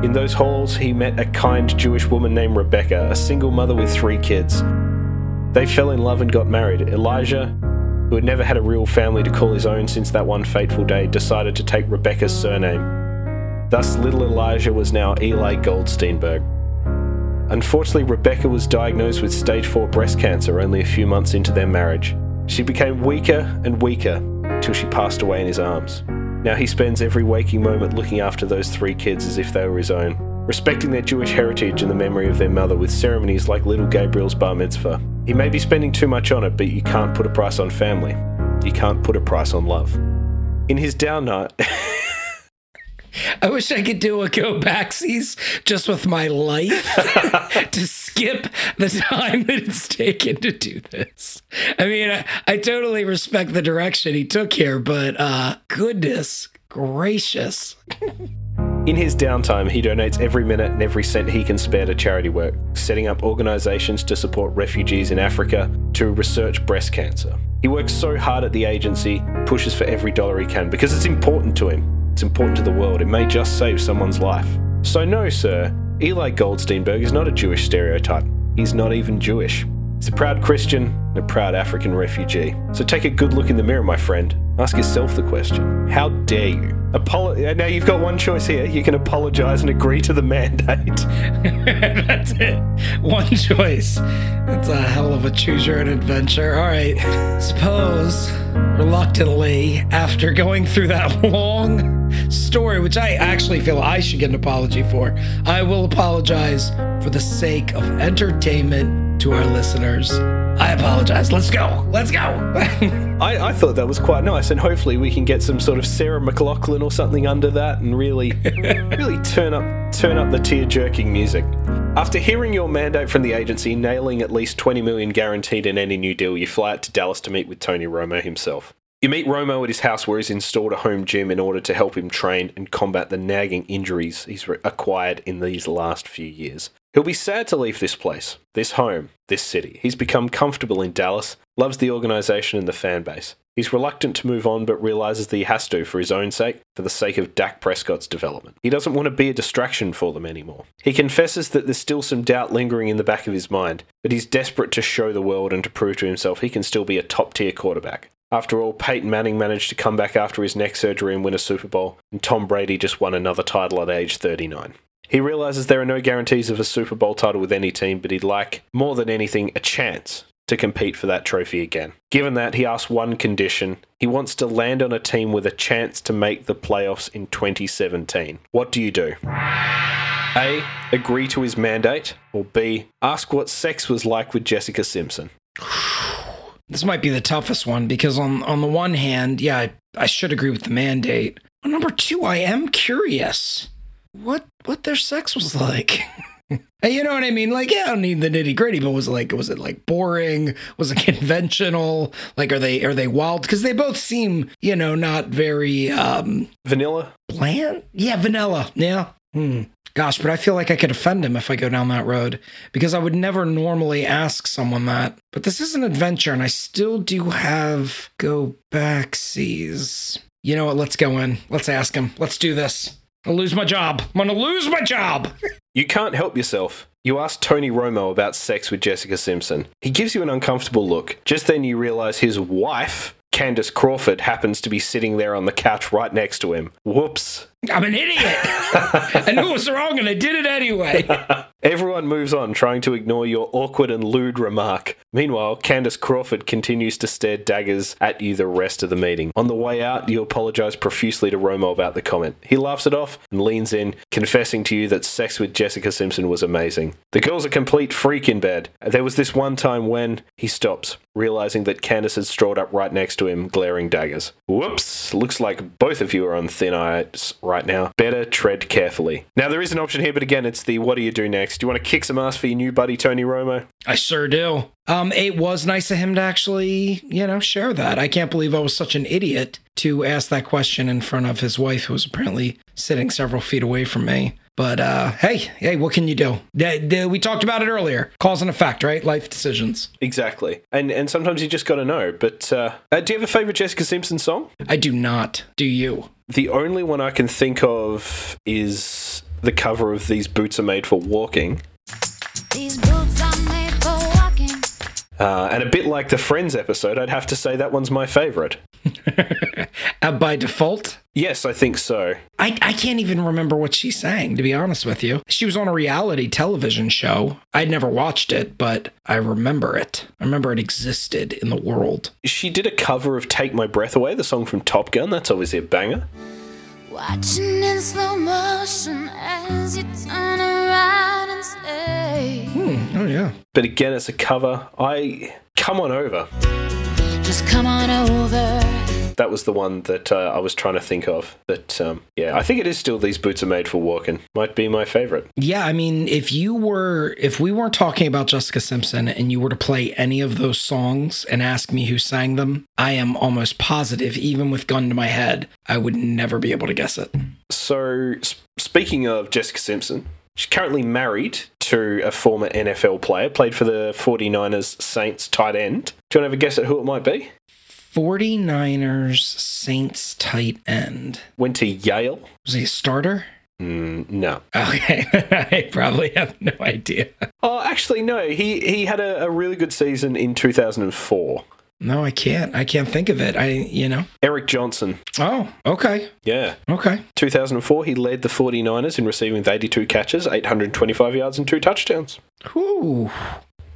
In those halls, he met a kind Jewish woman named Rebecca, a single mother with three kids. They fell in love and got married. Elijah, who had never had a real family to call his own since that one fateful day, decided to take Rebecca's surname. Thus, little Elijah was now Eli Goldsteinberg. Unfortunately, Rebecca was diagnosed with stage 4 breast cancer only a few months into their marriage. She became weaker and weaker till she passed away in his arms. Now he spends every waking moment looking after those three kids as if they were his own, respecting their Jewish heritage and the memory of their mother with ceremonies like little Gabriel's bar mitzvah. He may be spending too much on it, but you can't put a price on family. You can't put a price on love. In his down night, I wish I could do a go backsies just with my life to skip the time that it's taken to do this. I mean, I, I totally respect the direction he took here, but uh, goodness gracious. In his downtime, he donates every minute and every cent he can spare to charity work, setting up organizations to support refugees in Africa to research breast cancer. He works so hard at the agency, pushes for every dollar he can because it's important to him. It's important to the world. It may just save someone's life. So, no, sir, Eli Goldsteinberg is not a Jewish stereotype. He's not even Jewish. He's a proud Christian and a proud African refugee. So take a good look in the mirror, my friend. Ask yourself the question How dare you? Apolo- uh, now you've got one choice here. You can apologize and agree to the mandate. That's it. One choice. It's a hell of a choose your own adventure. All right. Suppose, reluctantly, after going through that long story, which I actually feel I should get an apology for, I will apologize for the sake of entertainment to our listeners. I apologize. Let's go. Let's go. I, I thought that was quite nice, and hopefully we can get some sort of Sarah McLachlan or something under that, and really, really turn up turn up the tear jerking music. After hearing your mandate from the agency, nailing at least 20 million guaranteed in any new deal, you fly out to Dallas to meet with Tony Romo himself. You meet Romo at his house where he's installed a home gym in order to help him train and combat the nagging injuries he's acquired in these last few years. He'll be sad to leave this place, this home, this city. He's become comfortable in Dallas, loves the organisation and the fan base. He's reluctant to move on, but realizes that he has to for his own sake, for the sake of Dak Prescott's development. He doesn't want to be a distraction for them anymore. He confesses that there's still some doubt lingering in the back of his mind, but he's desperate to show the world and to prove to himself he can still be a top tier quarterback. After all, Peyton Manning managed to come back after his neck surgery and win a Super Bowl, and Tom Brady just won another title at age 39. He realizes there are no guarantees of a Super Bowl title with any team, but he'd like, more than anything, a chance to compete for that trophy again. Given that, he asks one condition. He wants to land on a team with a chance to make the playoffs in 2017. What do you do? A. Agree to his mandate, or B. Ask what sex was like with Jessica Simpson. This might be the toughest one because on on the one hand, yeah, I, I should agree with the mandate. Number two, I am curious what what their sex was like. you know what I mean? Like, yeah, I don't need the nitty gritty, but was it like was it like boring? Was it conventional? Like, are they are they wild? Because they both seem, you know, not very um vanilla. Bland? Yeah, vanilla. Yeah. Hmm. Gosh, but I feel like I could offend him if I go down that road because I would never normally ask someone that. But this is an adventure, and I still do have go backsies. You know what? Let's go in. Let's ask him. Let's do this. I'll lose my job. I'm gonna lose my job. you can't help yourself. You ask Tony Romo about sex with Jessica Simpson. He gives you an uncomfortable look. Just then you realize his wife, Candace Crawford, happens to be sitting there on the couch right next to him. Whoops. I'm an idiot. I knew it was wrong and I did it anyway. Everyone moves on, trying to ignore your awkward and lewd remark. Meanwhile, Candace Crawford continues to stare daggers at you the rest of the meeting. On the way out, you apologize profusely to Romo about the comment. He laughs it off and leans in, confessing to you that sex with Jessica Simpson was amazing. The girl's a complete freak in bed. There was this one time when he stops, realizing that Candace had strolled up right next to him, glaring daggers. Whoops! Looks like both of you are on thin ice right now. Better tread carefully. Now, there is an option here, but again, it's the what do you do next? Do you want to kick some ass for your new buddy, Tony Romo? I sure do. Um, it was nice of him to actually, you know, share that. I can't believe I was such an idiot to ask that question in front of his wife, who was apparently sitting several feet away from me. But uh, hey, hey, what can you do? We talked about it earlier. Cause and effect, right? Life decisions. Exactly. And and sometimes you just got to know. But uh, uh, do you have a favorite Jessica Simpson song? I do not. Do you? The only one I can think of is the cover of "These Boots Are Made for Walking." These boots are made for walking. Uh, and a bit like the Friends episode, I'd have to say that one's my favorite. uh, by default? Yes, I think so. I, I can't even remember what she sang, to be honest with you. She was on a reality television show. I'd never watched it, but I remember it. I remember it existed in the world. She did a cover of Take My Breath Away, the song from Top Gun. That's obviously a banger. Watching in slow motion as you turn around and say, Hmm. Oh, yeah. But again, it's a cover. I. Come on over. Just come on over. That was the one that uh, I was trying to think of. That, um, yeah, I think it is still These Boots Are Made for Walking. Might be my favorite. Yeah, I mean, if you were, if we weren't talking about Jessica Simpson and you were to play any of those songs and ask me who sang them, I am almost positive, even with gun to my head, I would never be able to guess it. So, speaking of Jessica Simpson, she's currently married to a former NFL player, played for the 49ers Saints tight end. Do you want to have a guess at who it might be? 49ers Saints tight end. Went to Yale. Was he a starter? Mm, no. Okay, I probably have no idea. Oh, actually, no. He he had a, a really good season in 2004. No, I can't. I can't think of it. I, you know. Eric Johnson. Oh, okay. Yeah. Okay. 2004, he led the 49ers in receiving with 82 catches, 825 yards, and two touchdowns. Whew.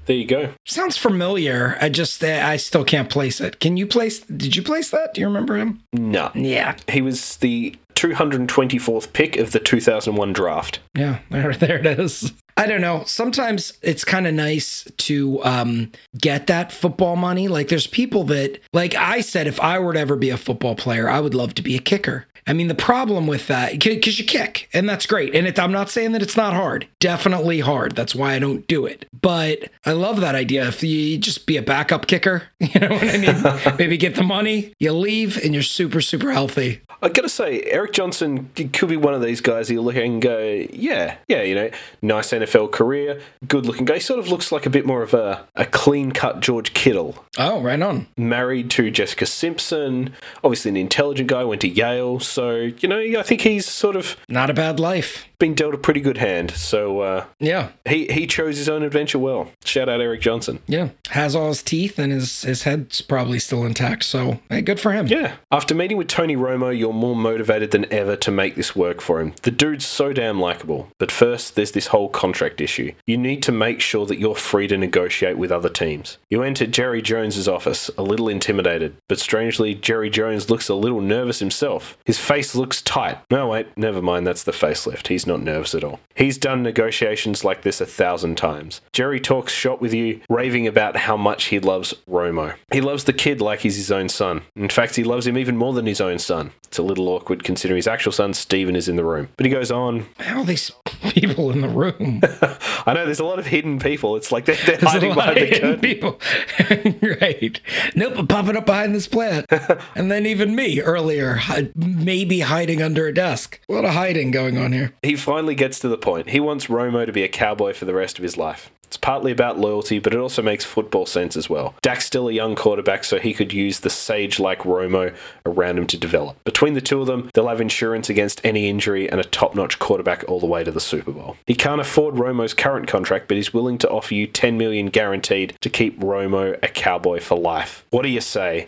There you go. Sounds familiar. I just, I still can't place it. Can you place, did you place that? Do you remember him? No. Yeah. He was the 224th pick of the 2001 draft. Yeah, there, there it is. I don't know. Sometimes it's kind of nice to um, get that football money. Like, there's people that, like I said, if I were to ever be a football player, I would love to be a kicker. I mean, the problem with that, because you kick, and that's great. And it, I'm not saying that it's not hard. Definitely hard. That's why I don't do it. But I love that idea. If you just be a backup kicker, you know what I mean? Maybe get the money, you leave, and you're super, super healthy. I gotta say, Eric Johnson could be one of these guys that you look at and go, yeah, yeah, you know, nice NFL career, good looking guy. He sort of looks like a bit more of a, a clean cut George Kittle. Oh, right on. Married to Jessica Simpson, obviously an intelligent guy, went to Yale. So, you know, I think he's sort of Not a bad life. been dealt a pretty good hand. So uh, Yeah. he, he chose his own adventure well. Shout out Eric Johnson. Yeah, has all his teeth and his his head's probably still intact. So hey, good for him. Yeah. After meeting with Tony Romo, you're more motivated than ever to make this work for him. The dude's so damn likable. But first, there's this whole contract issue. You need to make sure that you're free to negotiate with other teams. You enter Jerry Jones's office, a little intimidated, but strangely, Jerry Jones looks a little nervous himself. His face looks tight. No, wait, never mind, that's the facelift. He's not nervous at all. He's done negotiations like this a thousand times. Jerry talks shop with you, raving about how much he loves Romo. He loves the kid like he's his own son. In fact, he loves him even more than his own son. It's a little awkward considering his actual son, Steven, is in the room. But he goes on, How are these people in the room? I know there's a lot of hidden people. It's like they're, they're There's a hiding lot behind of the hidden curtain. people. right. Nope, I'm popping up behind this plant. and then even me earlier, hi- maybe hiding under a desk. A lot of hiding going on here. He finally gets to the point. He wants Romo to be a cowboy for the rest of his life. It's partly about loyalty, but it also makes football sense as well. Dak's still a young quarterback, so he could use the sage like Romo around him to develop. Between the two of them, they'll have insurance against any injury and a top notch quarterback all the way to the Super Bowl. He can't afford Romo's current contract, but he's willing to offer you 10 million guaranteed to keep Romo a cowboy for life. What do you say?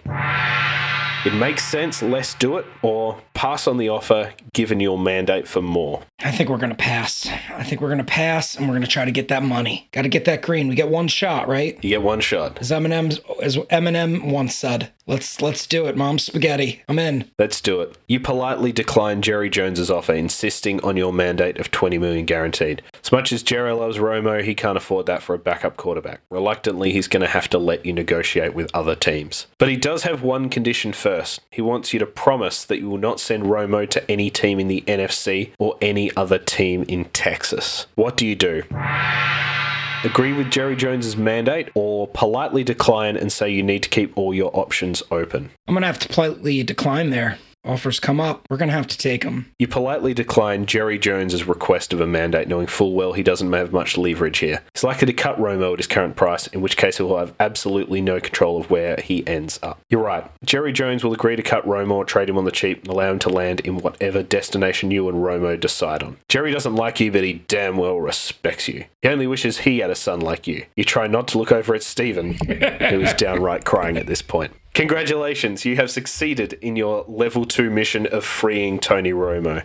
It makes sense, let's do it, or pass on the offer given your mandate for more. I think we're going to pass. I think we're going to pass and we're going to try to get that money. Got to get that green. We get one shot, right? You get one shot. As Eminem, as Eminem once said, let's let's do it, mom. Spaghetti. I'm in. Let's do it. You politely decline Jerry Jones's offer, insisting on your mandate of 20 million guaranteed. As much as Jerry loves Romo, he can't afford that for a backup quarterback. Reluctantly, he's going to have to let you negotiate with other teams. But he does have one condition first. He wants you to promise that you will not send Romo to any team in the NFC or other team in Texas. What do you do? Agree with Jerry Jones's mandate or politely decline and say you need to keep all your options open? I'm going to have to politely decline there. Offers come up. We're going to have to take them. You politely decline Jerry Jones's request of a mandate, knowing full well he doesn't have much leverage here. He's likely to cut Romo at his current price, in which case he'll have absolutely no control of where he ends up. You're right. Jerry Jones will agree to cut Romo trade him on the cheap and allow him to land in whatever destination you and Romo decide on. Jerry doesn't like you, but he damn well respects you. He only wishes he had a son like you. You try not to look over at Steven, who is downright crying at this point. Congratulations, you have succeeded in your level 2 mission of freeing Tony Romo.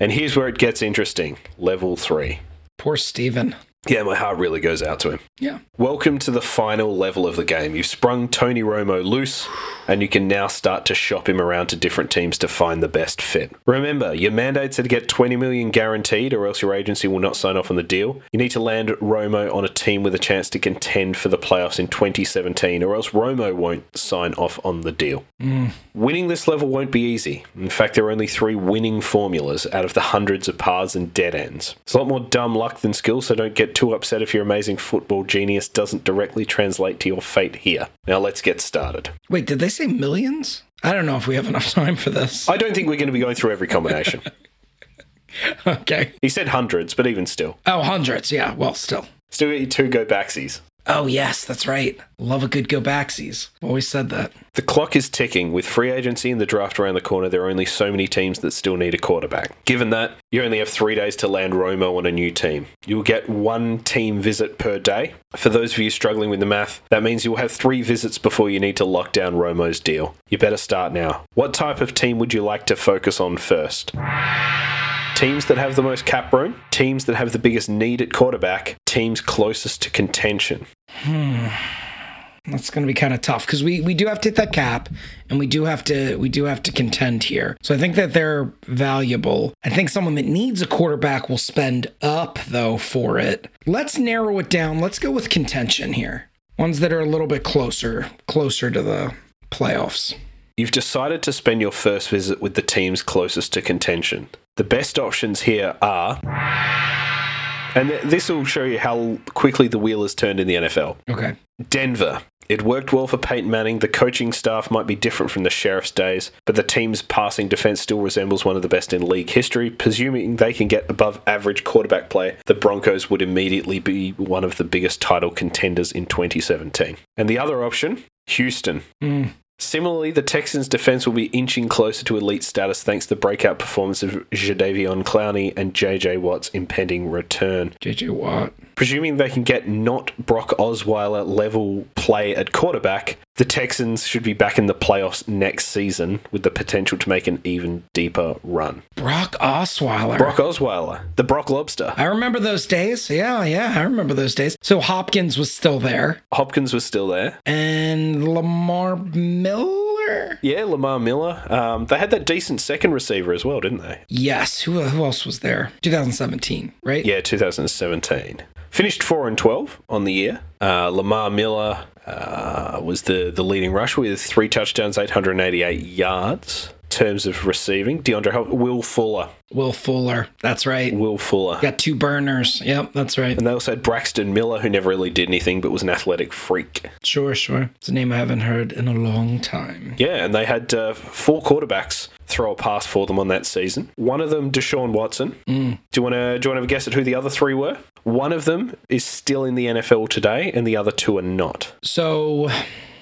And here's where it gets interesting level 3. Poor Steven. Yeah, my heart really goes out to him. Yeah. Welcome to the final level of the game. You've sprung Tony Romo loose, and you can now start to shop him around to different teams to find the best fit. Remember, your mandates are to get 20 million guaranteed, or else your agency will not sign off on the deal. You need to land Romo on a team with a chance to contend for the playoffs in 2017, or else Romo won't sign off on the deal. Mm. Winning this level won't be easy. In fact, there are only three winning formulas out of the hundreds of paths and dead ends. It's a lot more dumb luck than skill, so don't get too upset if your amazing football genius doesn't directly translate to your fate here. Now let's get started. Wait, did they say millions? I don't know if we have enough time for this. I don't think we're going to be going through every combination. Okay. he said hundreds, but even still. Oh, hundreds. Yeah. Well, still. Still get your two go backsies. Oh, yes, that's right. Love a good go backsies. Always said that. The clock is ticking. With free agency and the draft around the corner, there are only so many teams that still need a quarterback. Given that, you only have three days to land Romo on a new team. You'll get one team visit per day. For those of you struggling with the math, that means you'll have three visits before you need to lock down Romo's deal. You better start now. What type of team would you like to focus on first? Teams that have the most cap room, teams that have the biggest need at quarterback, teams closest to contention. Hmm. That's going to be kind of tough because we, we do have to hit that cap and we do have to we do have to contend here. So I think that they're valuable. I think someone that needs a quarterback will spend up though for it. Let's narrow it down. Let's go with contention here. Ones that are a little bit closer closer to the playoffs. You've decided to spend your first visit with the teams closest to contention. The best options here are. And th- this will show you how quickly the wheel has turned in the NFL. Okay. Denver. It worked well for Peyton Manning. The coaching staff might be different from the Sheriff's days, but the team's passing defense still resembles one of the best in league history. Presuming they can get above average quarterback play, the Broncos would immediately be one of the biggest title contenders in 2017. And the other option, Houston. Mm. Similarly, the Texans' defense will be inching closer to elite status thanks to the breakout performance of Jadeveon Clowney and JJ Watt's impending return. JJ Watt. Presuming they can get not Brock Osweiler level play at quarterback, the Texans should be back in the playoffs next season with the potential to make an even deeper run. Brock Osweiler. Brock Osweiler, the Brock Lobster. I remember those days. Yeah, yeah, I remember those days. So Hopkins was still there, Hopkins was still there. and Lamar Miller. Yeah, Lamar Miller. Um, they had that decent second receiver as well, didn't they? Yes. Who who else was there? 2017, right? Yeah, 2017. Finished 4 and 12 on the year. Uh, Lamar Miller uh, was the, the leading rusher with three touchdowns, 888 yards. Terms of receiving, DeAndre Hop- Will Fuller. Will Fuller. That's right. Will Fuller. Got two burners. Yep, that's right. And they also had Braxton Miller, who never really did anything but was an athletic freak. Sure, sure. It's a name I haven't heard in a long time. Yeah, and they had uh, four quarterbacks throw a pass for them on that season. One of them, Deshaun Watson. Do you want to do you want to have a guess at who the other three were? One of them is still in the NFL today, and the other two are not. So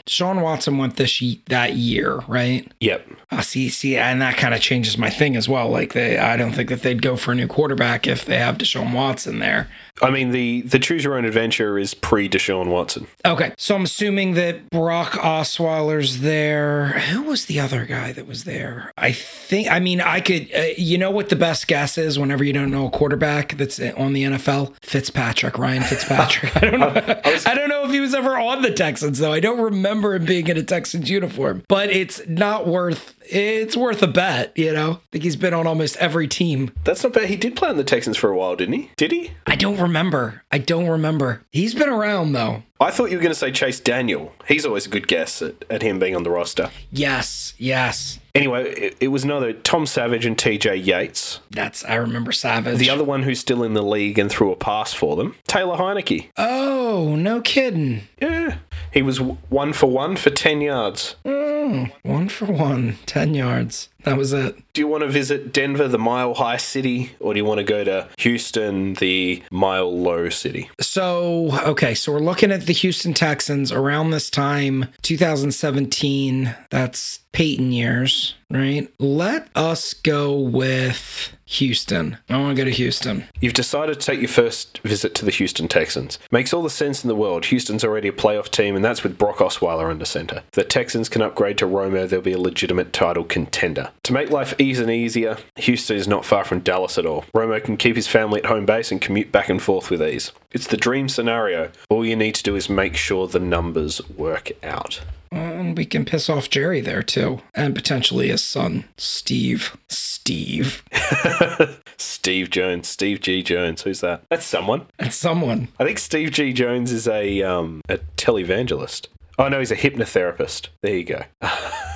Sean Watson went this ye- that year, right? Yep. Uh, see, see, and that kind of changes my thing as well. Like they, I don't think that they'd go for a new quarterback if they have Deshaun Watson there. I mean, the the choose your own adventure is pre Deshaun Watson. Okay, so I'm assuming that Brock Osweiler's there. Who was the other guy that was there? I think. I mean, I could. Uh, you know what the best guess is whenever you don't know a quarterback that's on the NFL? Fitzpatrick, Ryan Fitzpatrick. I don't know. I don't know if he was ever on the Texans though. I don't remember him being in a Texans uniform. But it's not worth. It's worth a bet. You know, I think he's been on almost every team. That's not bad. He did play on the Texans for a while, didn't he? Did he? I don't remember. I don't remember. He's been around though. I thought you were going to say Chase Daniel. He's always a good guess at, at him being on the roster. Yes. Yes. Anyway, it, it was another Tom Savage and TJ Yates. That's I remember Savage. The other one who's still in the league and threw a pass for them, Taylor Heinicke. Oh, no kidding. Yeah, he was one for one for 10 yards. Mm, Oh, one for one, 10 yards. That was it. Do you want to visit Denver, the mile high city, or do you want to go to Houston, the mile low city? So, okay, so we're looking at the Houston Texans around this time, 2017. That's Peyton years, right? Let us go with Houston. I want to go to Houston. You've decided to take your first visit to the Houston Texans. Makes all the sense in the world. Houston's already a playoff team, and that's with Brock Osweiler under center. If the Texans can upgrade to Romo, they'll be a legitimate title contender. To make life easy and easier, Houston is not far from Dallas at all. Romo can keep his family at home base and commute back and forth with ease. It's the dream scenario. All you need to do is make sure the numbers work out. And we can piss off Jerry there too, and potentially his son, Steve. Steve. Steve Jones, Steve G. Jones. Who's that? That's someone. That's someone. I think Steve G. Jones is a um a televangelist. Oh no, he's a hypnotherapist. There you go.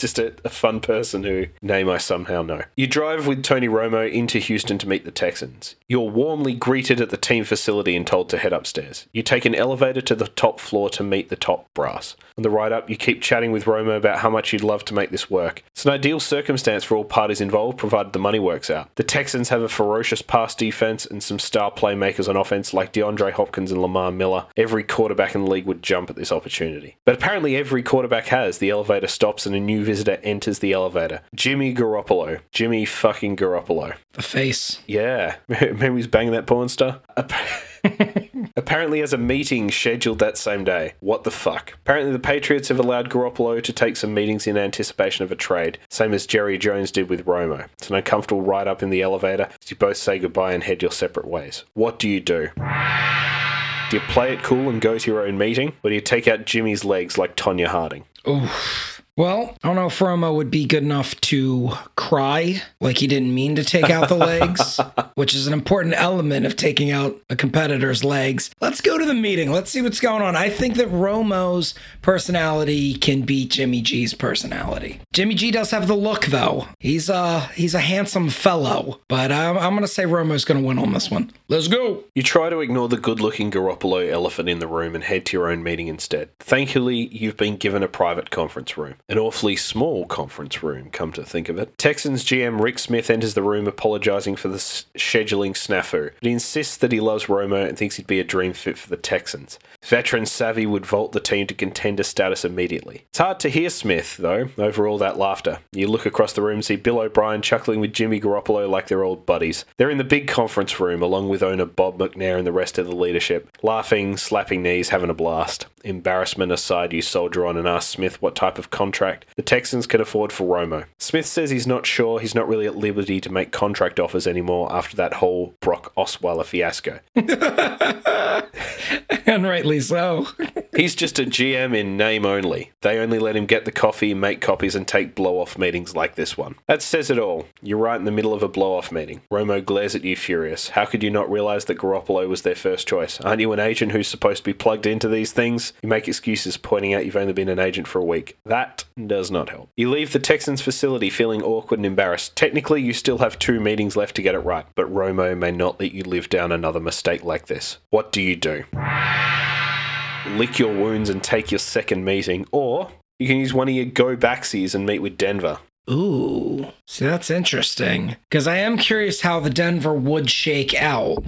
Just a, a, fun person who name I somehow know. You drive with Tony Romo into Houston to meet the Texans. You're warmly greeted at the team facility and told to head upstairs. You take an elevator to the top floor to meet the top brass. On the ride up, you keep chatting with Romo about how much you'd love to make this work. It's an ideal circumstance for all parties involved, provided the money works out. The Texans have a ferocious pass defense and some star playmakers on offense like DeAndre Hopkins and Lamar Miller. Every quarterback in the league would jump at this opportunity. But apparently, every quarterback has. The elevator stops and a new visitor enters the elevator. Jimmy Garoppolo. Jimmy fucking Garoppolo. The face. Yeah. Remember he's banging that porn star? Apparently, has a meeting scheduled that same day. What the fuck? Apparently, the Patriots have allowed Garoppolo to take some meetings in anticipation of a trade, same as Jerry Jones did with Romo. It's an uncomfortable ride up in the elevator as you both say goodbye and head your separate ways. What do you do? Do you play it cool and go to your own meeting, or do you take out Jimmy's legs like Tonya Harding? Oof. Well, I don't know if Romo would be good enough to cry like he didn't mean to take out the legs, which is an important element of taking out a competitor's legs. Let's go to the meeting. Let's see what's going on. I think that Romo's personality can beat Jimmy G's personality. Jimmy G does have the look, though. He's a he's a handsome fellow, but I'm, I'm gonna say Romo's gonna win on this one. Let's go. You try to ignore the good-looking Garoppolo elephant in the room and head to your own meeting instead. Thankfully, you've been given a private conference room. An awfully small conference room, come to think of it. Texans GM Rick Smith enters the room apologising for the s- scheduling snafu, but he insists that he loves Romo and thinks he'd be a dream fit for the Texans. Veteran Savvy would vault the team to contender status immediately. It's hard to hear Smith, though, over all that laughter. You look across the room see Bill O'Brien chuckling with Jimmy Garoppolo like they're old buddies. They're in the big conference room along with owner Bob McNair and the rest of the leadership, laughing, slapping knees, having a blast. Embarrassment aside, you soldier on and ask Smith what type of contract the Texans can afford for Romo. Smith says he's not sure he's not really at liberty to make contract offers anymore after that whole Brock Osweiler fiasco. and rightly so. He's just a GM in name only. They only let him get the coffee, make copies, and take blow off meetings like this one. That says it all. You're right in the middle of a blow off meeting. Romo glares at you furious. How could you not realize that Garoppolo was their first choice? Aren't you an agent who's supposed to be plugged into these things? You make excuses pointing out you've only been an agent for a week. That does not help. You leave the Texans facility feeling awkward and embarrassed. Technically, you still have two meetings left to get it right, but Romo may not let you live down another mistake like this. What do you do? lick your wounds and take your second meeting, or you can use one of your go backsies and meet with Denver. Ooh, see, that's interesting because I am curious how the Denver would shake out.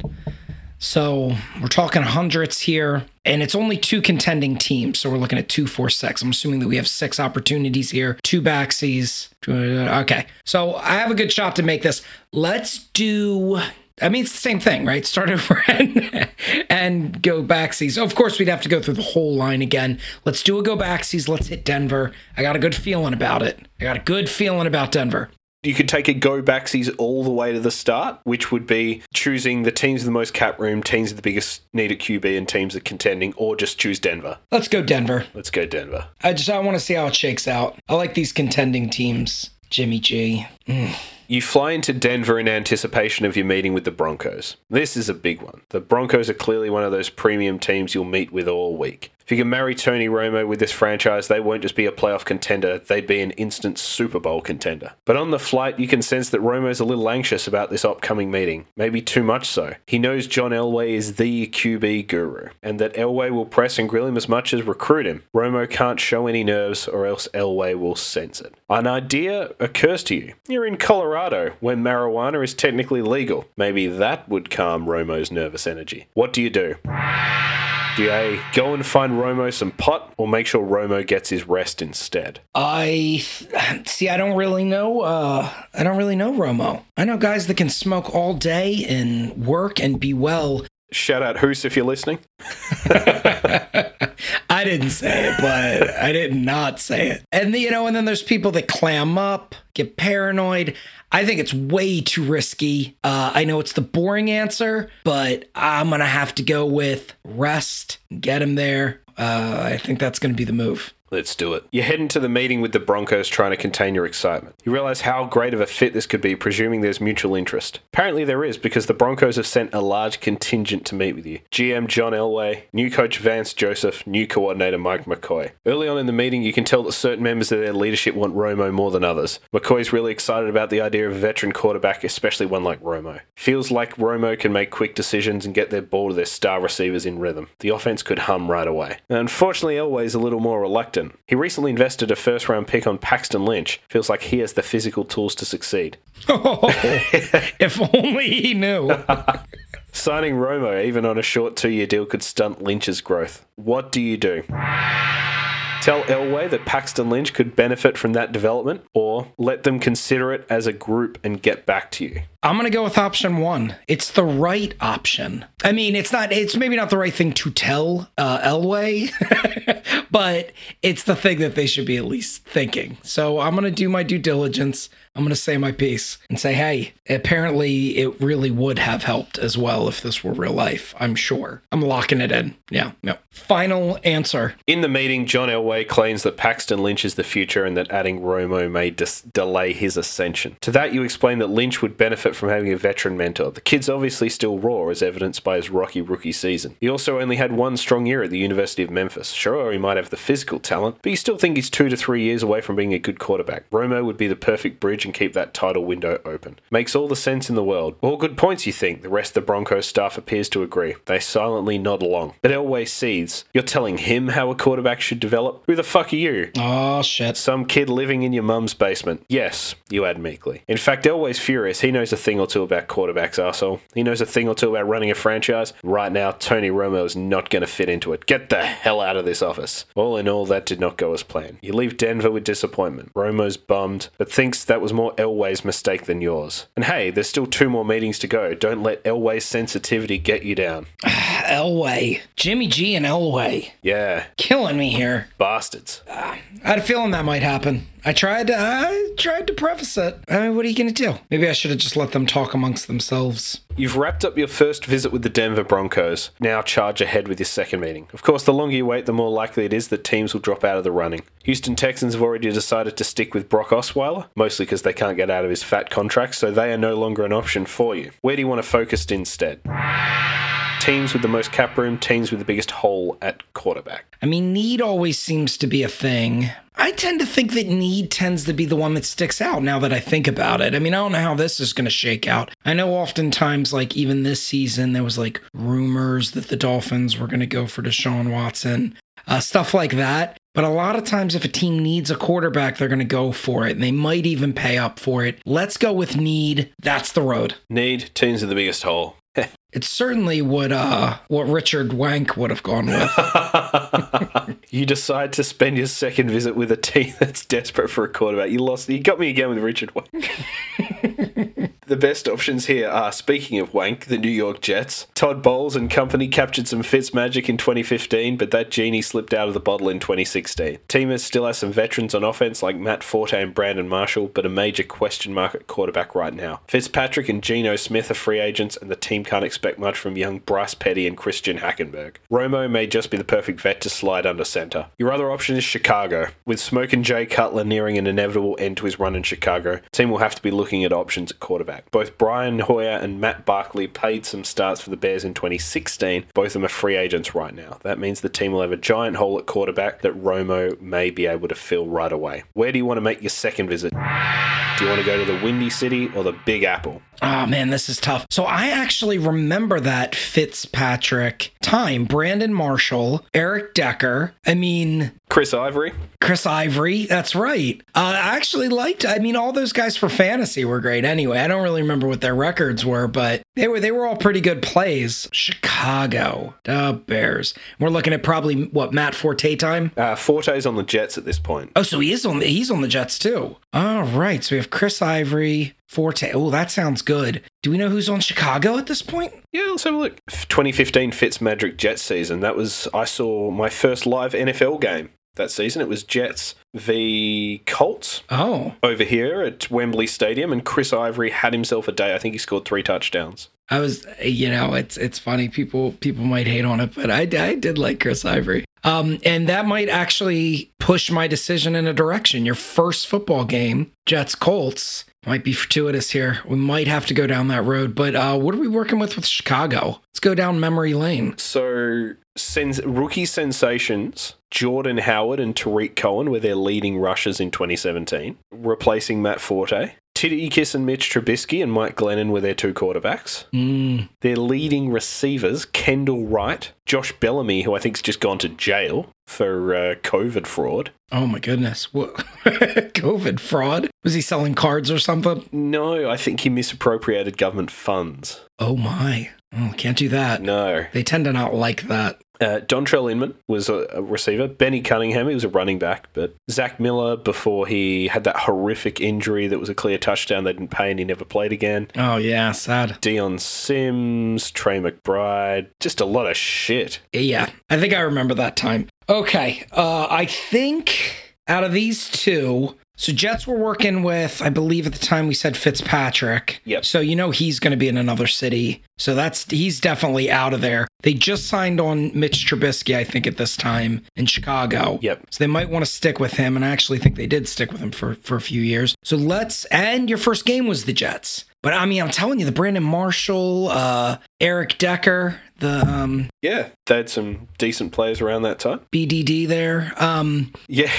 So we're talking hundreds here, and it's only two contending teams. So we're looking at two, four, six. I'm assuming that we have six opportunities here, two backsies. Okay, so I have a good shot to make this. Let's do I mean, it's the same thing, right? Start over and, go backsies. Of course, we'd have to go through the whole line again. Let's do a go backsies. Let's hit Denver. I got a good feeling about it. I got a good feeling about Denver. You could take a go backsies all the way to the start, which would be choosing the teams with the most cap room, teams with the biggest need at QB, and teams that contending, or just choose Denver. Let's go Denver. Let's go Denver. I just I want to see how it shakes out. I like these contending teams. Jimmy G. Mm. You fly into Denver in anticipation of your meeting with the Broncos. This is a big one. The Broncos are clearly one of those premium teams you'll meet with all week. If you can marry Tony Romo with this franchise, they won't just be a playoff contender, they'd be an instant Super Bowl contender. But on the flight, you can sense that Romo's a little anxious about this upcoming meeting, maybe too much so. He knows John Elway is the QB guru, and that Elway will press and grill him as much as recruit him. Romo can't show any nerves, or else Elway will sense it. An idea occurs to you. You're in Colorado, where marijuana is technically legal. Maybe that would calm Romo's nervous energy. What do you do? Do you go and find Romo some pot, or make sure Romo gets his rest instead? I see. I don't really know. Uh, I don't really know Romo. I know guys that can smoke all day and work and be well. Shout out Hoos if you're listening. I didn't say it, but I did not say it. And you know, and then there's people that clam up, get paranoid. I think it's way too risky. Uh, I know it's the boring answer, but I'm gonna have to go with rest, get him there. Uh, I think that's gonna be the move. Let's do it. You head into the meeting with the Broncos trying to contain your excitement. You realize how great of a fit this could be, presuming there's mutual interest. Apparently, there is because the Broncos have sent a large contingent to meet with you. GM John Elway, new coach Vance Joseph, new coordinator Mike McCoy. Early on in the meeting, you can tell that certain members of their leadership want Romo more than others. McCoy's really excited about the idea of a veteran quarterback, especially one like Romo. Feels like Romo can make quick decisions and get their ball to their star receivers in rhythm. The offense could hum right away. Unfortunately, Elway's a little more reluctant. He recently invested a first round pick on Paxton Lynch. Feels like he has the physical tools to succeed. if only he knew. Signing Romo, even on a short two year deal, could stunt Lynch's growth. What do you do? Tell Elway that Paxton Lynch could benefit from that development, or let them consider it as a group and get back to you. I'm going to go with option one. It's the right option. I mean, it's not, it's maybe not the right thing to tell uh, Elway, but it's the thing that they should be at least thinking. So I'm going to do my due diligence. I'm going to say my piece and say, hey, apparently it really would have helped as well if this were real life. I'm sure. I'm locking it in. Yeah. No. Final answer. In the meeting, John Elway claims that Paxton Lynch is the future and that adding Romo may dis- delay his ascension. To that, you explain that Lynch would benefit from having a veteran mentor. The kid's obviously still raw, as evidenced by his rocky rookie season. He also only had one strong year at the University of Memphis. Sure, he might have the physical talent, but you still think he's two to three years away from being a good quarterback. Romo would be the perfect bridge and keep that title window open. Makes all the sense in the world. All good points, you think. The rest of the Broncos staff appears to agree. They silently nod along. But Elway sees. You're telling him how a quarterback should develop? Who the fuck are you? Oh, shit. Some kid living in your mum's basement. Yes, you add meekly. In fact, Elway's furious. He knows a thing or two about quarterbacks, asshole. He knows a thing or two about running a franchise. Right now, Tony Romo is not going to fit into it. Get the hell out of this office. All in all, that did not go as planned. You leave Denver with disappointment. Romo's bummed, but thinks that was more Elway's mistake than yours. And hey, there's still two more meetings to go. Don't let Elway's sensitivity get you down. Elway. Jimmy G and Elway. Yeah, Killing me here. bastards. Ah, I had a feeling that might happen. I tried to, I tried to preface it. I mean, what are you going to do? Maybe I should have just let them talk amongst themselves. You've wrapped up your first visit with the Denver Broncos. Now charge ahead with your second meeting. Of course, the longer you wait, the more likely it is that teams will drop out of the running. Houston Texans have already decided to stick with Brock Osweiler, mostly because they can't get out of his fat contract, so they are no longer an option for you. Where do you want to focus instead? Teams with the most cap room, teams with the biggest hole at quarterback. I mean, need always seems to be a thing. I tend to think that need tends to be the one that sticks out now that I think about it. I mean, I don't know how this is going to shake out. I know oftentimes, like even this season, there was like rumors that the Dolphins were going to go for Deshaun Watson, uh, stuff like that. But a lot of times, if a team needs a quarterback, they're going to go for it and they might even pay up for it. Let's go with need. That's the road. Need, teams with the biggest hole. It's certainly what uh what Richard Wank would have gone with. you decide to spend your second visit with a team that's desperate for a quarterback. You lost. You got me again with Richard Wank. the best options here are, speaking of Wank, the New York Jets. Todd Bowles and company captured some Fitz magic in 2015, but that genie slipped out of the bottle in 2016. Team still has some veterans on offense like Matt Forte and Brandon Marshall, but a major question mark at quarterback right now. Fitzpatrick and Geno Smith are free agents, and the team can't expect expect much from young Bryce Petty and Christian Hackenberg. Romo may just be the perfect vet to slide under center. Your other option is Chicago. With Smoke and Jay Cutler nearing an inevitable end to his run in Chicago, team will have to be looking at options at quarterback. Both Brian Hoyer and Matt Barkley paid some starts for the Bears in 2016. Both of them are free agents right now. That means the team will have a giant hole at quarterback that Romo may be able to fill right away. Where do you want to make your second visit? Do you want to go to the Windy City or the Big Apple? Oh man, this is tough. So I actually remember that Fitzpatrick time. Brandon Marshall, Eric Decker. I mean, Chris Ivory. Chris Ivory. That's right. Uh, I actually liked. I mean, all those guys for fantasy were great. Anyway, I don't really remember what their records were, but they were they were all pretty good plays. Chicago, the Bears. We're looking at probably what Matt Forte time. Uh, Forte's on the Jets at this point. Oh, so he is on. The, He's on the Jets too. All right. So we have Chris Ivory, Forte. Oh, that sounds good. Do we know who's on Chicago at this point? Yeah, let's have a look. 2015 Fitzmagic Jets season. That was I saw my first live NFL game that season. It was Jets v Colts Oh, over here at Wembley Stadium, and Chris Ivory had himself a day. I think he scored three touchdowns. I was, you know, it's it's funny. People people might hate on it, but I, I did like Chris Ivory. Um, and that might actually push my decision in a direction. Your first football game, Jets Colts, might be fortuitous here. We might have to go down that road. But uh, what are we working with with Chicago? Let's go down memory lane. So, sens- rookie sensations Jordan Howard and Tarik Cohen were their leading rushers in 2017, replacing Matt Forte. Titty Kiss and Mitch Trubisky and Mike Glennon were their two quarterbacks. Mm, Their leading receivers, Kendall Wright, Josh Bellamy, who I think's just gone to jail for uh, COVID fraud. oh my goodness, what COVID fraud? Was he selling cards or something? No, I think he misappropriated government funds. Oh my, oh, can't do that. No. They tend to not like that. Uh, Dontrelle Inman was a, a receiver. Benny Cunningham, he was a running back. But Zach Miller, before he had that horrific injury that was a clear touchdown they didn't pay and he never played again. Oh yeah, sad. Dion Sims, Trey McBride, just a lot of shit. Yeah, I think I remember that time. Okay, uh, I think out of these two, so Jets were working with, I believe at the time we said Fitzpatrick. Yep. So you know he's going to be in another city. So that's he's definitely out of there. They just signed on Mitch Trubisky, I think, at this time in Chicago. Yep. So they might want to stick with him, and I actually think they did stick with him for for a few years. So let's. And your first game was the Jets. But I mean, I'm telling you, the Brandon Marshall, uh, Eric Decker, the um, Yeah, they had some decent players around that time. BDD there. Um, Yeah,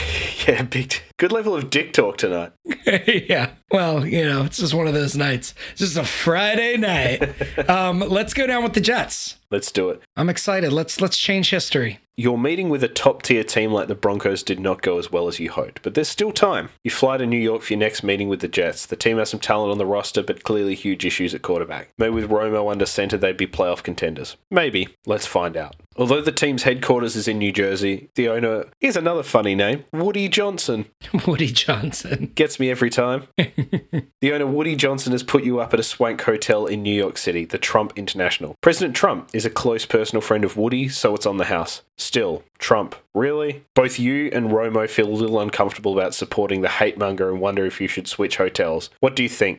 yeah, big, good level of dick talk tonight. yeah. Well, you know, it's just one of those nights. It's just a Friday night. um, let's go down with the Jets. Let's do it. I'm excited. Let's let's change history. Your meeting with a top tier team like the Broncos did not go as well as you hoped, but there's still time. You fly to New York for your next meeting with the Jets. The team has some talent on the roster, but clearly huge issues at quarterback. Maybe with Romo under center, they'd be playoff contenders. Maybe. Let's find out. Although the team's headquarters is in New Jersey, the owner, here's another funny name, Woody Johnson. Woody Johnson. Gets me every time. the owner, Woody Johnson, has put you up at a swank hotel in New York City, the Trump International. President Trump is a close personal friend of Woody, so it's on the house. Still, Trump, really? Both you and Romo feel a little uncomfortable about supporting the hate monger and wonder if you should switch hotels. What do you think?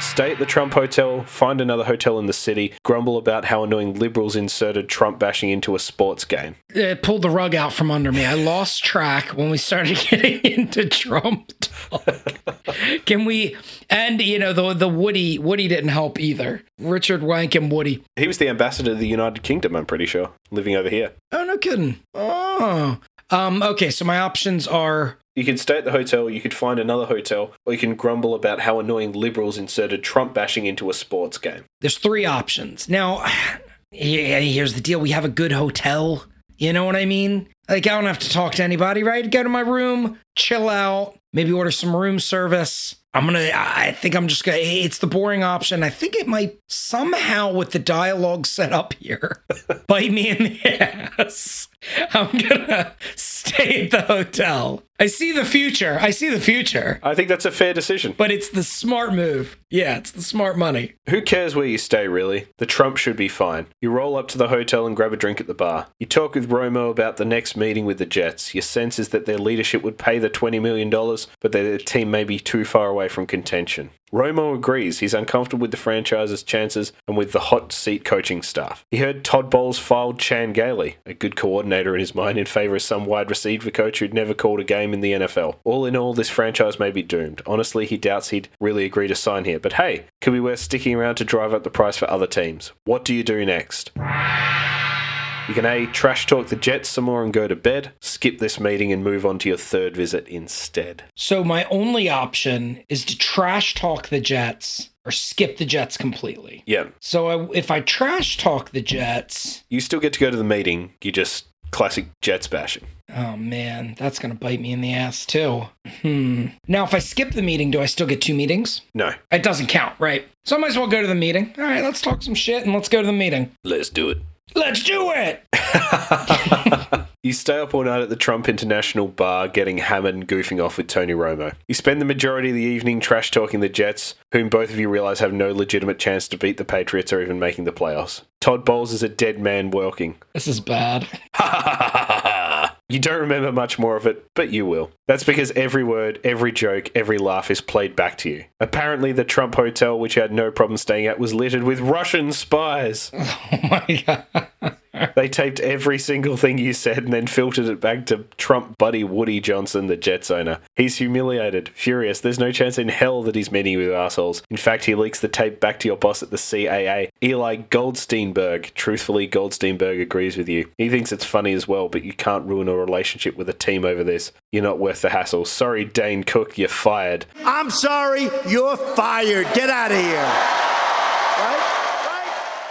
Stay at the Trump Hotel, find another hotel in the city, grumble about how annoying liberals inserted Trump bashing into a sports game. It pulled the rug out from under me. I lost track when we started getting into Trump talk. Can we? And you know the the Woody Woody didn't help either. Richard Wank and Woody. He was the ambassador to the United Kingdom, I'm pretty sure, living over here. Oh no kidding. Oh. Um. Okay. So my options are You could stay at the hotel, you could find another hotel, or you can grumble about how annoying liberals inserted Trump bashing into a sports game. there's three options. Now, here's the deal. We have a good hotel. You know what I mean? Like, I don't have to talk to anybody, right? Go to my room, chill out, maybe order some room service. I'm gonna, I think I'm just gonna, it's the boring option. I think it might somehow, with the dialogue set up here, bite me in the ass. I'm gonna stay at the hotel. I see the future. I see the future. I think that's a fair decision. But it's the smart move. Yeah, it's the smart money. Who cares where you stay, really? The Trump should be fine. You roll up to the hotel and grab a drink at the bar. You talk with Romo about the next meeting with the Jets. Your sense is that their leadership would pay the $20 million, but their team may be too far away from contention. Romo agrees he's uncomfortable with the franchise's chances and with the hot seat coaching staff. He heard Todd Bowles filed Chan Gailey, a good coordinator in his mind, in favour of some wide receiver coach who'd never called a game in the NFL. All in all, this franchise may be doomed. Honestly, he doubts he'd really agree to sign here. But hey, could be worth sticking around to drive up the price for other teams. What do you do next? You can A, trash talk the Jets some more and go to bed, skip this meeting and move on to your third visit instead. So my only option is to trash talk the Jets or skip the Jets completely. Yeah. So I, if I trash talk the Jets, You still get to go to the meeting, you just classic Jets bashing. oh man, that's to bite me in the ass too. Hmm. Now, if I skip the meeting, do I still get two meetings? No, It doesn't count, right? So I might as well go to the meeting. All right, let's talk some shit and let's go to the meeting. let's do it. Let's do it. You stay up all night at the Trump International Bar getting hammered and goofing off with Tony Romo. You spend the majority of the evening trash talking the Jets, whom both of you realize have no legitimate chance to beat the Patriots or even making the playoffs. Todd Bowles is a dead man working. This is bad. you don't remember much more of it, but you will. That's because every word, every joke, every laugh is played back to you. Apparently, the Trump hotel, which you had no problem staying at, was littered with Russian spies. Oh my god. They taped every single thing you said and then filtered it back to Trump buddy Woody Johnson, the Jets owner. He's humiliated, furious. There's no chance in hell that he's meeting with assholes. In fact, he leaks the tape back to your boss at the CAA, Eli Goldsteinberg. Truthfully, Goldsteinberg agrees with you. He thinks it's funny as well, but you can't ruin a relationship with a team over this. You're not worth the hassle. Sorry, Dane Cook, you're fired. I'm sorry, you're fired. Get out of here.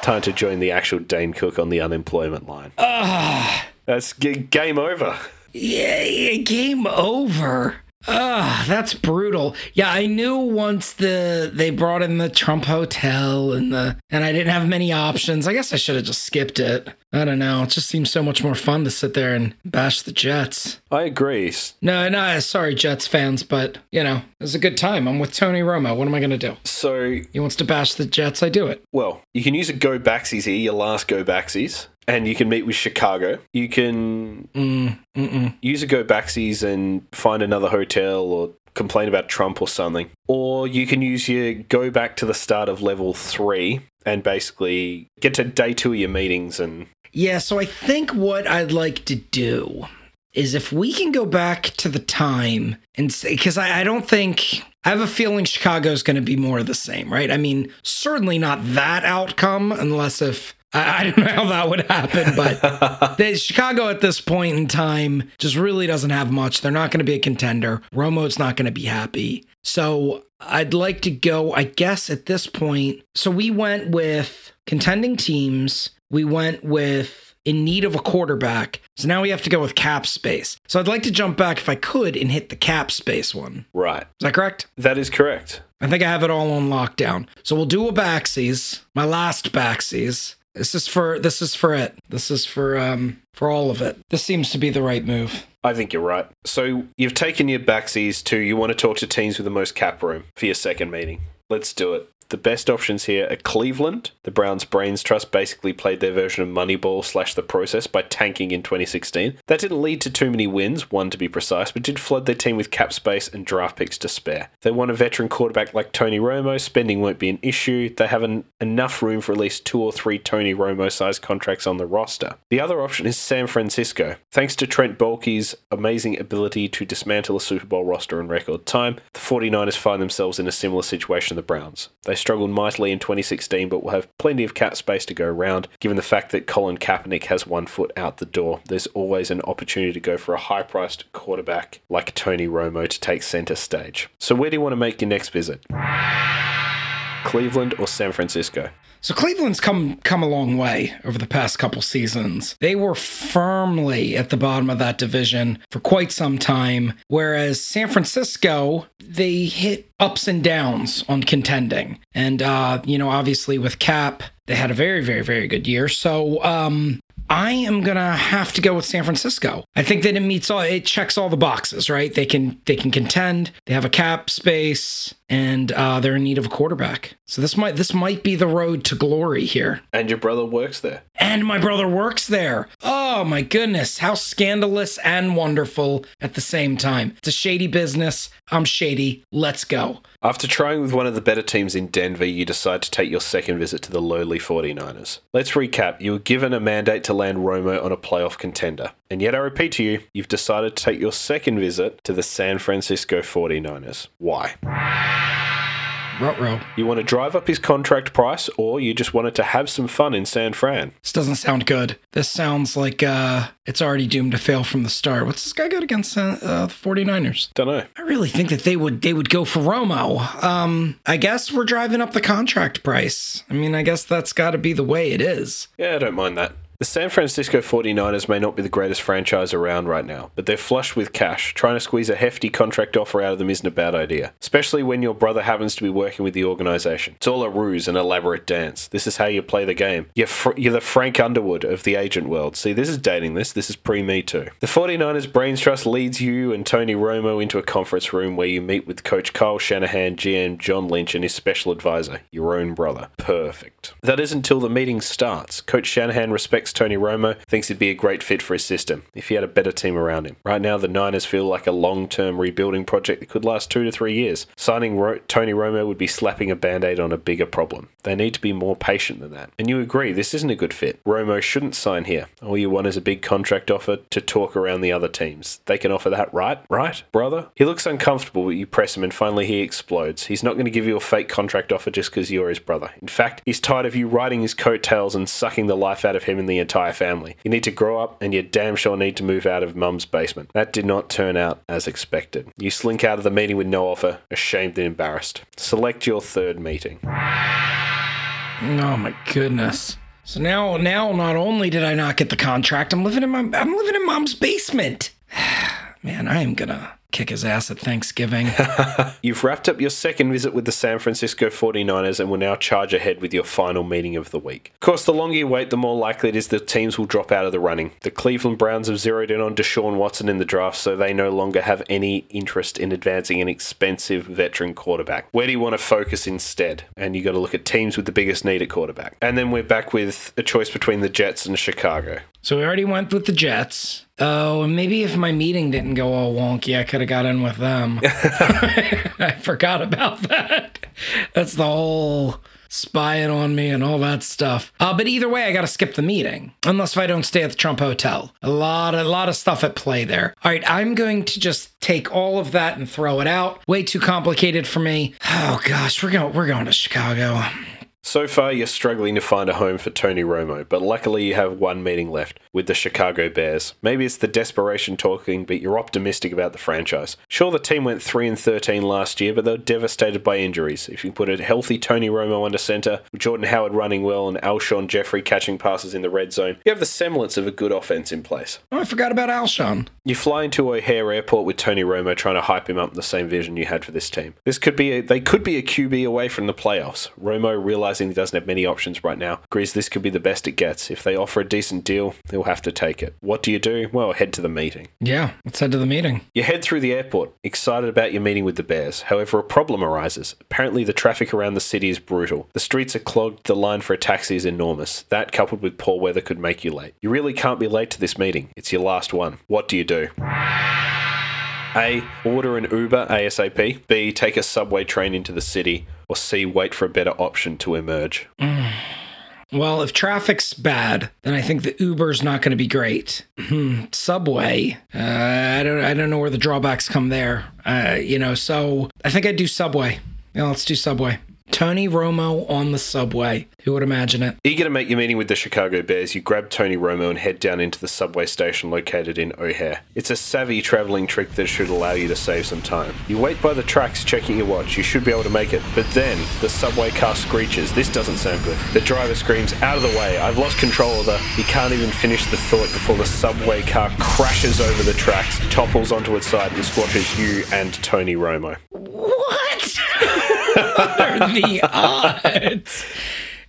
Time to join the actual Dane Cook on the unemployment line. Ah. That's g- game over. Yeah, yeah, game over. Ah, that's brutal. Yeah, I knew once the they brought in the Trump hotel and the and I didn't have many options. I guess I should have just skipped it. I don't know. It just seems so much more fun to sit there and bash the Jets. I agree. No, no, sorry, Jets fans, but you know, it was a good time. I'm with Tony Romo. What am I gonna do? So He wants to bash the Jets. I do it. Well, you can use a go backsies here, your last go backsies, and you can meet with Chicago. You can Mm, use a go backsies and find another hotel or complain about Trump or something. Or you can use your go back to the start of level three and basically get to day two of your meetings and Yeah, so I think what I'd like to do is if we can go back to the time and because I, I don't think, I have a feeling Chicago's going to be more of the same, right? I mean, certainly not that outcome, unless if, I, I don't know how that would happen, but Chicago at this point in time just really doesn't have much. They're not going to be a contender. Romo's not going to be happy. So I'd like to go, I guess, at this point. So we went with contending teams. We went with in need of a quarterback. So now we have to go with cap space. So I'd like to jump back if I could and hit the cap space one. right. Is that correct? That is correct. I think I have it all on lockdown. So we'll do a backsies, my last backsies. This is for this is for it. This is for um for all of it. This seems to be the right move. I think you're right. So you've taken your backsies to you want to talk to teams with the most cap room for your second meeting. Let's do it. The best options here are Cleveland. The Browns Brains Trust basically played their version of Moneyball slash the process by tanking in 2016. That didn't lead to too many wins, one to be precise, but did flood their team with cap space and draft picks to spare. They want a veteran quarterback like Tony Romo, spending won't be an issue. They have an, enough room for at least two or three Tony Romo sized contracts on the roster. The other option is San Francisco. Thanks to Trent Baalke's amazing ability to dismantle a Super Bowl roster in record time, the 49ers find themselves in a similar situation the Browns. They struggled mightily in 2016, but will have plenty of cap space to go around. Given the fact that Colin Kaepernick has one foot out the door, there's always an opportunity to go for a high priced quarterback like Tony Romo to take center stage. So, where do you want to make your next visit? Cleveland or San Francisco? So Cleveland's come come a long way over the past couple seasons. They were firmly at the bottom of that division for quite some time, whereas San Francisco they hit ups and downs on contending. And uh, you know, obviously with Cap, they had a very very very good year. So um I am gonna have to go with San Francisco. I think that it meets all it checks all the boxes, right? They can they can contend, they have a cap space, and uh, they're in need of a quarterback. So this might this might be the road to glory here. And your brother works there. And my brother works there. Oh my goodness, how scandalous and wonderful at the same time. It's a shady business. I'm shady. Let's go. After trying with one of the better teams in Denver, you decide to take your second visit to the lowly 49ers. Let's recap. You were given a mandate to land Romo on a playoff contender. And yet, I repeat to you, you've decided to take your second visit to the San Francisco 49ers. Why? Ruh-roh. You want to drive up his contract price, or you just wanted to have some fun in San Fran? This doesn't sound good. This sounds like uh, it's already doomed to fail from the start. What's this guy got against uh, the 49ers? Don't know. I really think that they would they would go for Romo. Um, I guess we're driving up the contract price. I mean, I guess that's got to be the way it is. Yeah, I don't mind that. The San Francisco 49ers may not be the greatest franchise around right now, but they're flush with cash. Trying to squeeze a hefty contract offer out of them isn't a bad idea, especially when your brother happens to be working with the organization. It's all a ruse, an elaborate dance. This is how you play the game. You're, fr- you're the Frank Underwood of the agent world. See, this is dating this. This is pre Me Too. The 49ers Brains Trust leads you and Tony Romo into a conference room where you meet with Coach Kyle Shanahan, GM John Lynch, and his special advisor, your own brother. Perfect. That is until the meeting starts. Coach Shanahan respects Tony Romo, thinks he'd be a great fit for his system if he had a better team around him. Right now, the Niners feel like a long term rebuilding project that could last two to three years. Signing Ro- Tony Romo would be slapping a band aid on a bigger problem. They need to be more patient than that. And you agree, this isn't a good fit. Romo shouldn't sign here. All you want is a big contract offer to talk around the other teams. They can offer that, right? Right, brother? He looks uncomfortable, but you press him and finally he explodes. He's not going to give you a fake contract offer just because you're his brother. In fact, he's tired of you riding his coattails and sucking the life out of him in the entire family. You need to grow up and you damn sure need to move out of mum's basement. That did not turn out as expected. You slink out of the meeting with no offer, ashamed and embarrassed. Select your third meeting. Oh my goodness. So now, now, not only did I not get the contract, I'm living in my, I'm living in mom's basement. Man, I am gonna kick his ass at Thanksgiving. You've wrapped up your second visit with the San Francisco 49ers and will now charge ahead with your final meeting of the week. Of course, the longer you wait, the more likely it is that teams will drop out of the running. The Cleveland Browns have zeroed in on Deshaun Watson in the draft, so they no longer have any interest in advancing an expensive veteran quarterback. Where do you want to focus instead? And you got to look at teams with the biggest need at quarterback. And then we're back with a choice between the Jets and Chicago. So we already went with the Jets. Oh, maybe if my meeting didn't go all wonky, I could have got in with them. I forgot about that. That's the whole spying on me and all that stuff. Uh, but either way, I got to skip the meeting unless if I don't stay at the Trump Hotel. A lot, a lot of stuff at play there. All right, I'm going to just take all of that and throw it out. Way too complicated for me. Oh gosh, we're going, we're going to Chicago. So far, you're struggling to find a home for Tony Romo, but luckily you have one meeting left with the Chicago Bears. Maybe it's the desperation talking, but you're optimistic about the franchise. Sure, the team went 3 and 13 last year, but they were devastated by injuries. If you put a healthy Tony Romo under center, with Jordan Howard running well and Alshon Jeffery catching passes in the red zone, you have the semblance of a good offense in place. Oh, I forgot about Alshon. You fly into O'Hare Airport with Tony Romo trying to hype him up in the same vision you had for this team. This could be a, they could be a QB away from the playoffs. Romo realizing he doesn't have many options right now agrees this could be the best it gets. If they offer a decent deal, he'll have to take it. What do you do? Well, head to the meeting. Yeah, let's head to the meeting. You head through the airport, excited about your meeting with the Bears. However, a problem arises. Apparently, the traffic around the city is brutal. The streets are clogged, the line for a taxi is enormous. That, coupled with poor weather, could make you late. You really can't be late to this meeting. It's your last one. What do you do? A. Order an Uber ASAP. B. Take a subway train into the city. Or C. Wait for a better option to emerge. Well, if traffic's bad, then I think the Uber's not going to be great. Hmm, Subway, uh, I don't, I don't know where the drawbacks come there. Uh, you know, so I think I'd do Subway. Yeah, let's do Subway. Tony Romo on the subway. Who would imagine it? Eager to make your meeting with the Chicago Bears, you grab Tony Romo and head down into the subway station located in O'Hare. It's a savvy traveling trick that should allow you to save some time. You wait by the tracks checking your watch, you should be able to make it, but then the subway car screeches. This doesn't sound good. The driver screams, Out of the way, I've lost control of the. He can't even finish the thought before the subway car crashes over the tracks, topples onto its side, and squashes you and Tony Romo. What? what are the odds?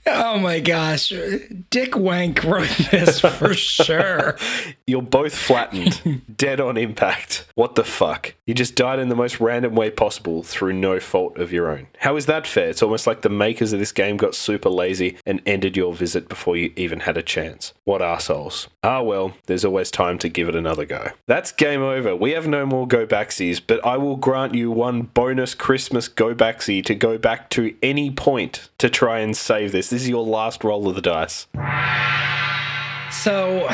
Oh my gosh. Dick Wank wrote this for sure. You're both flattened, dead on impact. What the fuck? You just died in the most random way possible through no fault of your own. How is that fair? It's almost like the makers of this game got super lazy and ended your visit before you even had a chance. What assholes. Ah well, there's always time to give it another go. That's game over. We have no more go backsies, but I will grant you one bonus Christmas go backsie to go back to any point to try and save this. This is your last roll of the dice. So,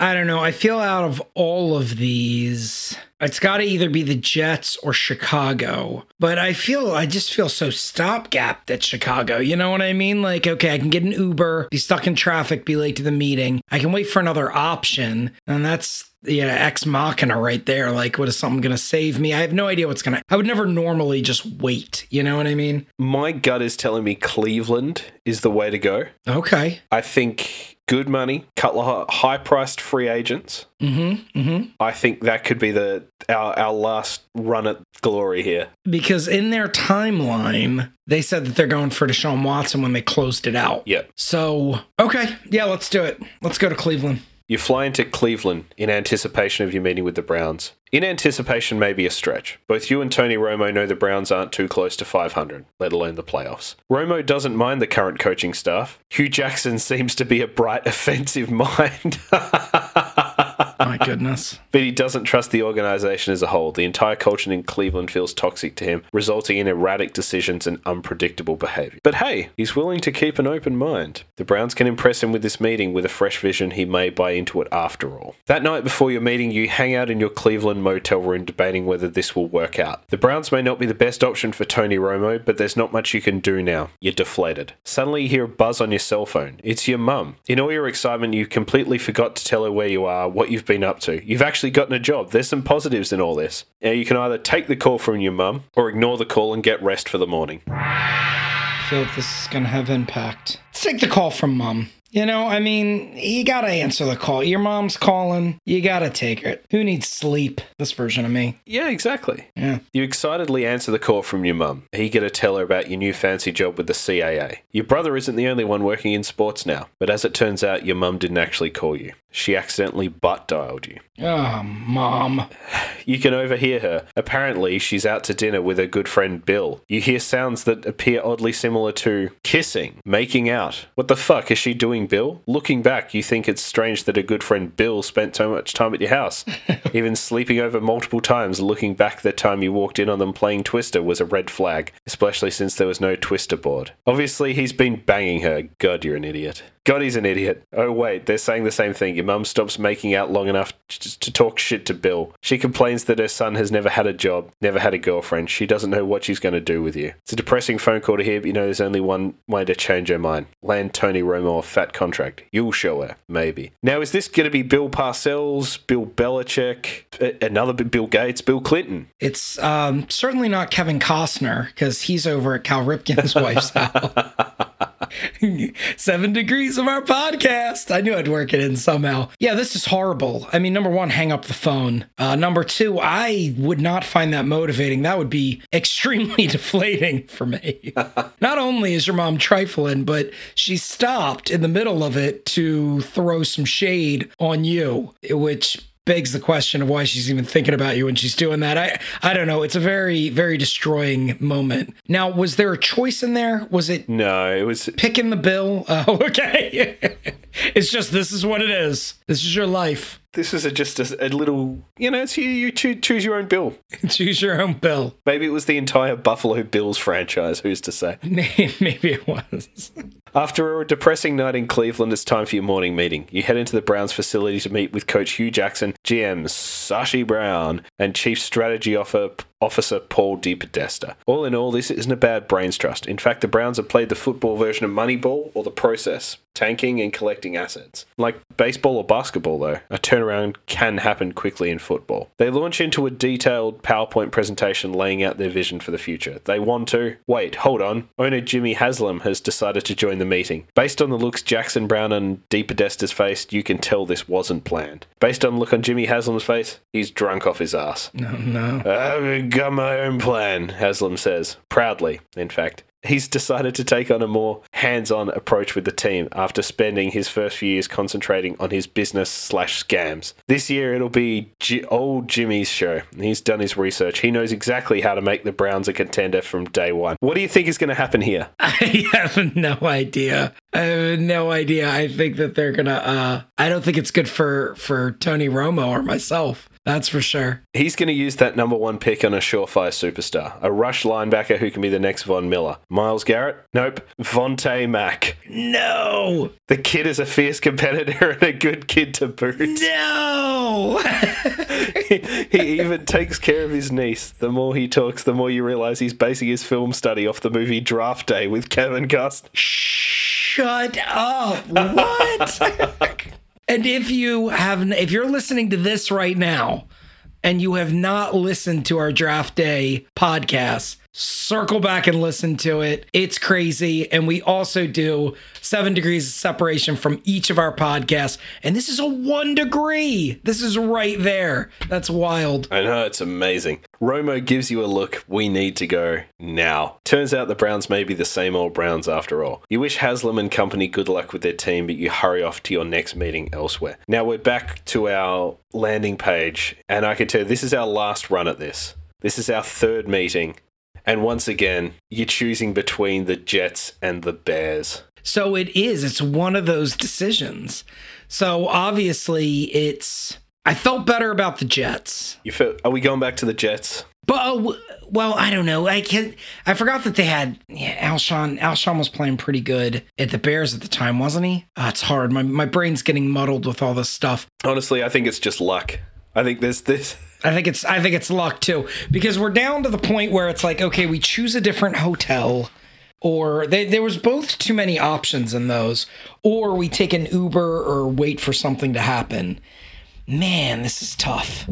I don't know. I feel out of all of these, it's got to either be the Jets or Chicago. But I feel, I just feel so stopgapped at Chicago. You know what I mean? Like, okay, I can get an Uber, be stuck in traffic, be late to the meeting. I can wait for another option. And that's, yeah, ex machina right there. Like, what is something going to save me? I have no idea what's going to, I would never normally just wait. You know what I mean? My gut is telling me Cleveland is the way to go. Okay. I think good money, couple of high priced free agents. Mm-hmm. Mm-hmm. I think that could be the our, our last run at glory here. Because in their timeline, they said that they're going for Deshaun Watson when they closed it out. Yeah. So, okay. Yeah, let's do it. Let's go to Cleveland. You fly into Cleveland in anticipation of your meeting with the Browns. In anticipation may be a stretch. Both you and Tony Romo know the Browns aren't too close to 500, let alone the playoffs. Romo doesn't mind the current coaching staff. Hue Jackson seems to be a bright offensive mind. My goodness. But he doesn't trust the organization as a whole. The entire culture in Cleveland feels toxic to him, resulting in erratic decisions and unpredictable behavior. But hey, he's willing to keep an open mind. The Browns can impress him with this meeting with a fresh vision he may buy into it after all. That night before your meeting, you hang out in your Cleveland motel room debating whether this will work out. The Browns may not be the best option for Tony Romo, but there's not much you can do now. You're deflated. Suddenly you hear a buzz on your cell phone. It's your mum. In all your excitement, you completely forgot to tell her where you are, what you've been up to. You've actually gotten a job. There's some positives in all this. Now, you can either take the call from your mum or ignore the call and get rest for the morning. I feel this is going to have impact. Let's take the call from mom. You know, I mean, you gotta answer the call. Your mom's calling. You gotta take it. Who needs sleep? This version of me. Yeah, exactly. Yeah. You excitedly answer the call from your mum, eager to tell her about your new fancy job with the CAA. Your brother isn't the only one working in sports now, but as it turns out, your mum didn't actually call you. She accidentally butt dialed you. Oh, mom. You can overhear her. Apparently, she's out to dinner with her good friend Bill. You hear sounds that appear oddly similar to kissing, making out. What the fuck is she doing, Bill? Looking back, you think it's strange that a good friend Bill spent so much time at your house. Even sleeping over multiple times, looking back the time you walked in on them playing Twister was a red flag, especially since there was no Twister board. Obviously, he's been banging her. God, you're an idiot. God, he's an idiot. Oh, wait, they're saying the same thing. Your mum stops making out long enough to, to talk shit to Bill. She complains that her son has never had a job, never had a girlfriend. She doesn't know what she's going to do with you. It's a depressing phone call to hear, but you know there's only one way to change her mind. Land Tony Romo a fat contract. You'll show her, maybe. Now, is this going to be Bill Parcells, Bill Belichick, another Bill Gates, Bill Clinton? It's um, certainly not Kevin Costner because he's over at Cal Ripken's wife's house. Seven degrees of our podcast. I knew I'd work it in somehow. Yeah, this is horrible. I mean, number one, hang up the phone. Uh, number two, I would not find that motivating. That would be extremely deflating for me. not only is your mom trifling, but she stopped in the middle of it to throw some shade on you, which begs the question of why she's even thinking about you when she's doing that. I I don't know. It's a very very destroying moment. Now, was there a choice in there? Was it No, it was. picking the bill? Oh, okay. it's just this is what it is. This is your life. This is a, just a, a little, you know, it's you, you choo- choose your own bill. Choose your own bill. Maybe it was the entire Buffalo Bills franchise, who's to say? Maybe it was. After a depressing night in Cleveland, it's time for your morning meeting. You head into the Browns facility to meet with Coach Hue Jackson, GM Sashi Brown, and Chief Strategy Officer, Officer Paul DePodesta. All in all, this isn't a bad brains trust. In fact, the Browns have played the football version of Moneyball or the process, tanking and collecting assets. Like baseball or basketball, though, a turnaround can happen quickly in football. They launch into a detailed PowerPoint presentation laying out their vision for the future. They want to. Wait, hold on. Owner Jimmy Haslam has decided to join the meeting. Based on the looks Jackson Brown and DePodesta's face, you can tell this wasn't planned. Based on the look on Jimmy Haslam's face, he's drunk off his ass. No, no. I've got my own plan, Haslam says, proudly, in fact. He's decided to take on a more hands on approach with the team after spending his first few years concentrating on his business slash scams. This year it'll be G- old Jimmy's show. He's done his research. He knows exactly how to make the Browns a contender from day one. What do you think is going to happen here? I have no idea. I have no idea. I think that they're gonna. uh I don't think it's good for for Tony Romo or myself. That's for sure. He's going to use that number one pick on a surefire superstar, a rush linebacker who can be the next Von Miller. Myles Garrett? Nope. Vontae Mack. No, The kid is a fierce competitor and a good kid to boot. no. he even takes care of his niece. The more he talks, the more you realize he's basing his film study off the movie Draft Day with Kevin Costner. Shut up. What? and if you have if you're listening to this right now and you have not listened to our draft day podcast, circle back and listen to it. It's crazy. And we also do seven degrees of separation from each of our podcasts. And this is a one degree. This is right there. That's wild. I know, it's amazing. Romo gives you a look, we need to go now. Turns out the Browns may be the same old Browns after all. You wish Haslam and company good luck with their team, but you hurry off to your next meeting elsewhere. Now we're back to our landing page, and I can tell you this is our last run at this. This is our third meeting. And once again, you're choosing between the Jets and the Bears. So it is. It's one of those decisions. So obviously, it's. I felt better about the Jets. You feel, are we going back to the Jets? But w- well, I don't know. I can I forgot that they had yeah, Alshon. Alshon was playing pretty good at the Bears at the time, wasn't he? Uh, it's hard. My my brain's getting muddled with all this stuff. Honestly, I think it's just luck. I think there's this. I think it's I think it's luck too because we're down to the point where it's like okay, we choose a different hotel. Or they, there was both too many options in those, or we take an Uber or wait for something to happen. Man, this is tough.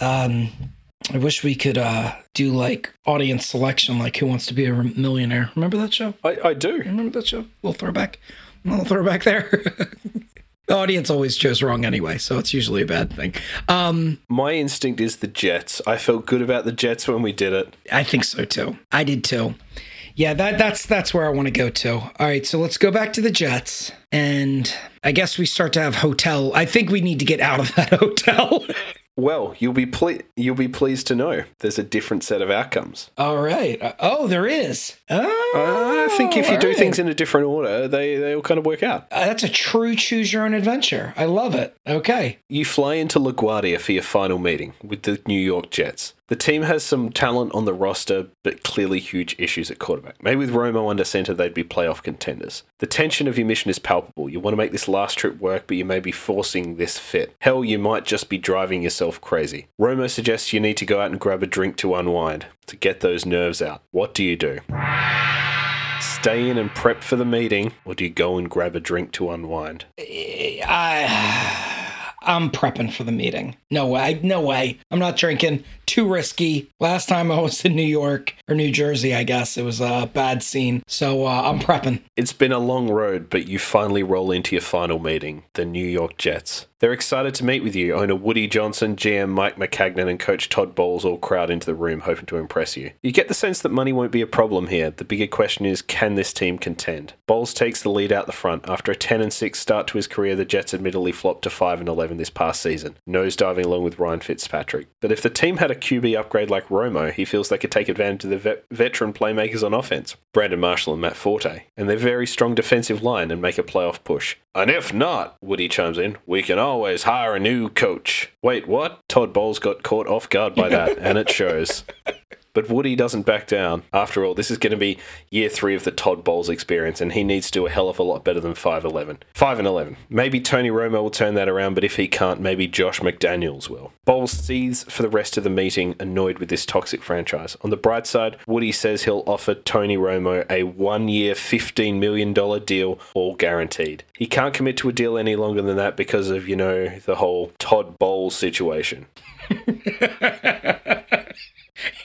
Um, I wish we could uh, do like audience selection, like Who Wants to Be a Millionaire. Remember that show? I, I do. Remember that show? little throwback. A little throwback there. the audience always chose wrong anyway, so it's usually a bad thing. Um, My instinct is the Jets. I felt good about the Jets when we did it. I think so too. I did too. Yeah, that that's that's where I want to go to. All right, so let's go back to the Jets, and I guess we start to have hotel. I think we need to get out of that hotel. Well, you'll be ple- you'll be pleased to know there's a different set of outcomes. All right. Uh, Oh, there is. Oh, I think if you do all things in a different order, they they all kind of work out. Uh, that's a true choose your own adventure. I love it. Okay. You fly into LaGuardia for your final meeting with the New York Jets. The team has some talent on the roster, but clearly huge issues at quarterback. Maybe with Romo under center, they'd be playoff contenders. The tension of your mission is palpable. You want to make this last trip work, but you may be forcing this fit. Hell, you might just be driving yourself crazy. Romo suggests you need to go out and grab a drink to unwind, to get those nerves out. What do you do? Stay in and prep for the meeting, or do you go and grab a drink to unwind? I I'm prepping for the meeting. No way. No way. I'm not drinking. Too risky. Last time I was in New York or New Jersey, I guess it was a bad scene. So uh, I'm prepping. It's been a long road, but you finally roll into your final meeting, the New York Jets. They're excited to meet with you. Owner Woody Johnson, GM Mike Maccagnan, and coach Todd Bowles all crowd into the room hoping to impress you. You get the sense that money won't be a problem here. The bigger question is can this team contend? Bowles takes the lead out the front. After a 10 and 6 start to his career, the Jets admittedly flopped to 5 and 11 this past season, nosediving along with Ryan Fitzpatrick. But if the team had a QB upgrade like Romo, he feels they could take advantage of the vet- veteran playmakers on offense, Brandon Marshall and Matt Forte, and their very strong defensive line and make a playoff push. And if not, Woody chimes in, we can always hire a new coach. Wait, what? Todd Bowles got caught off guard by that, and it shows. But Woody doesn't back down. After all, this is going to be year three of the Todd Bowles experience, and he needs to do a hell of a lot better than 5 11. 5 and 11. Maybe Tony Romo will turn that around, but if he can't, maybe Josh McDaniels will. Bowles sees for the rest of the meeting, annoyed with this toxic franchise. On the bright side, Woody says he'll offer Tony Romo a one year, $15 million deal, all guaranteed. He can't commit to a deal any longer than that because of, you know, the whole Todd Bowles situation.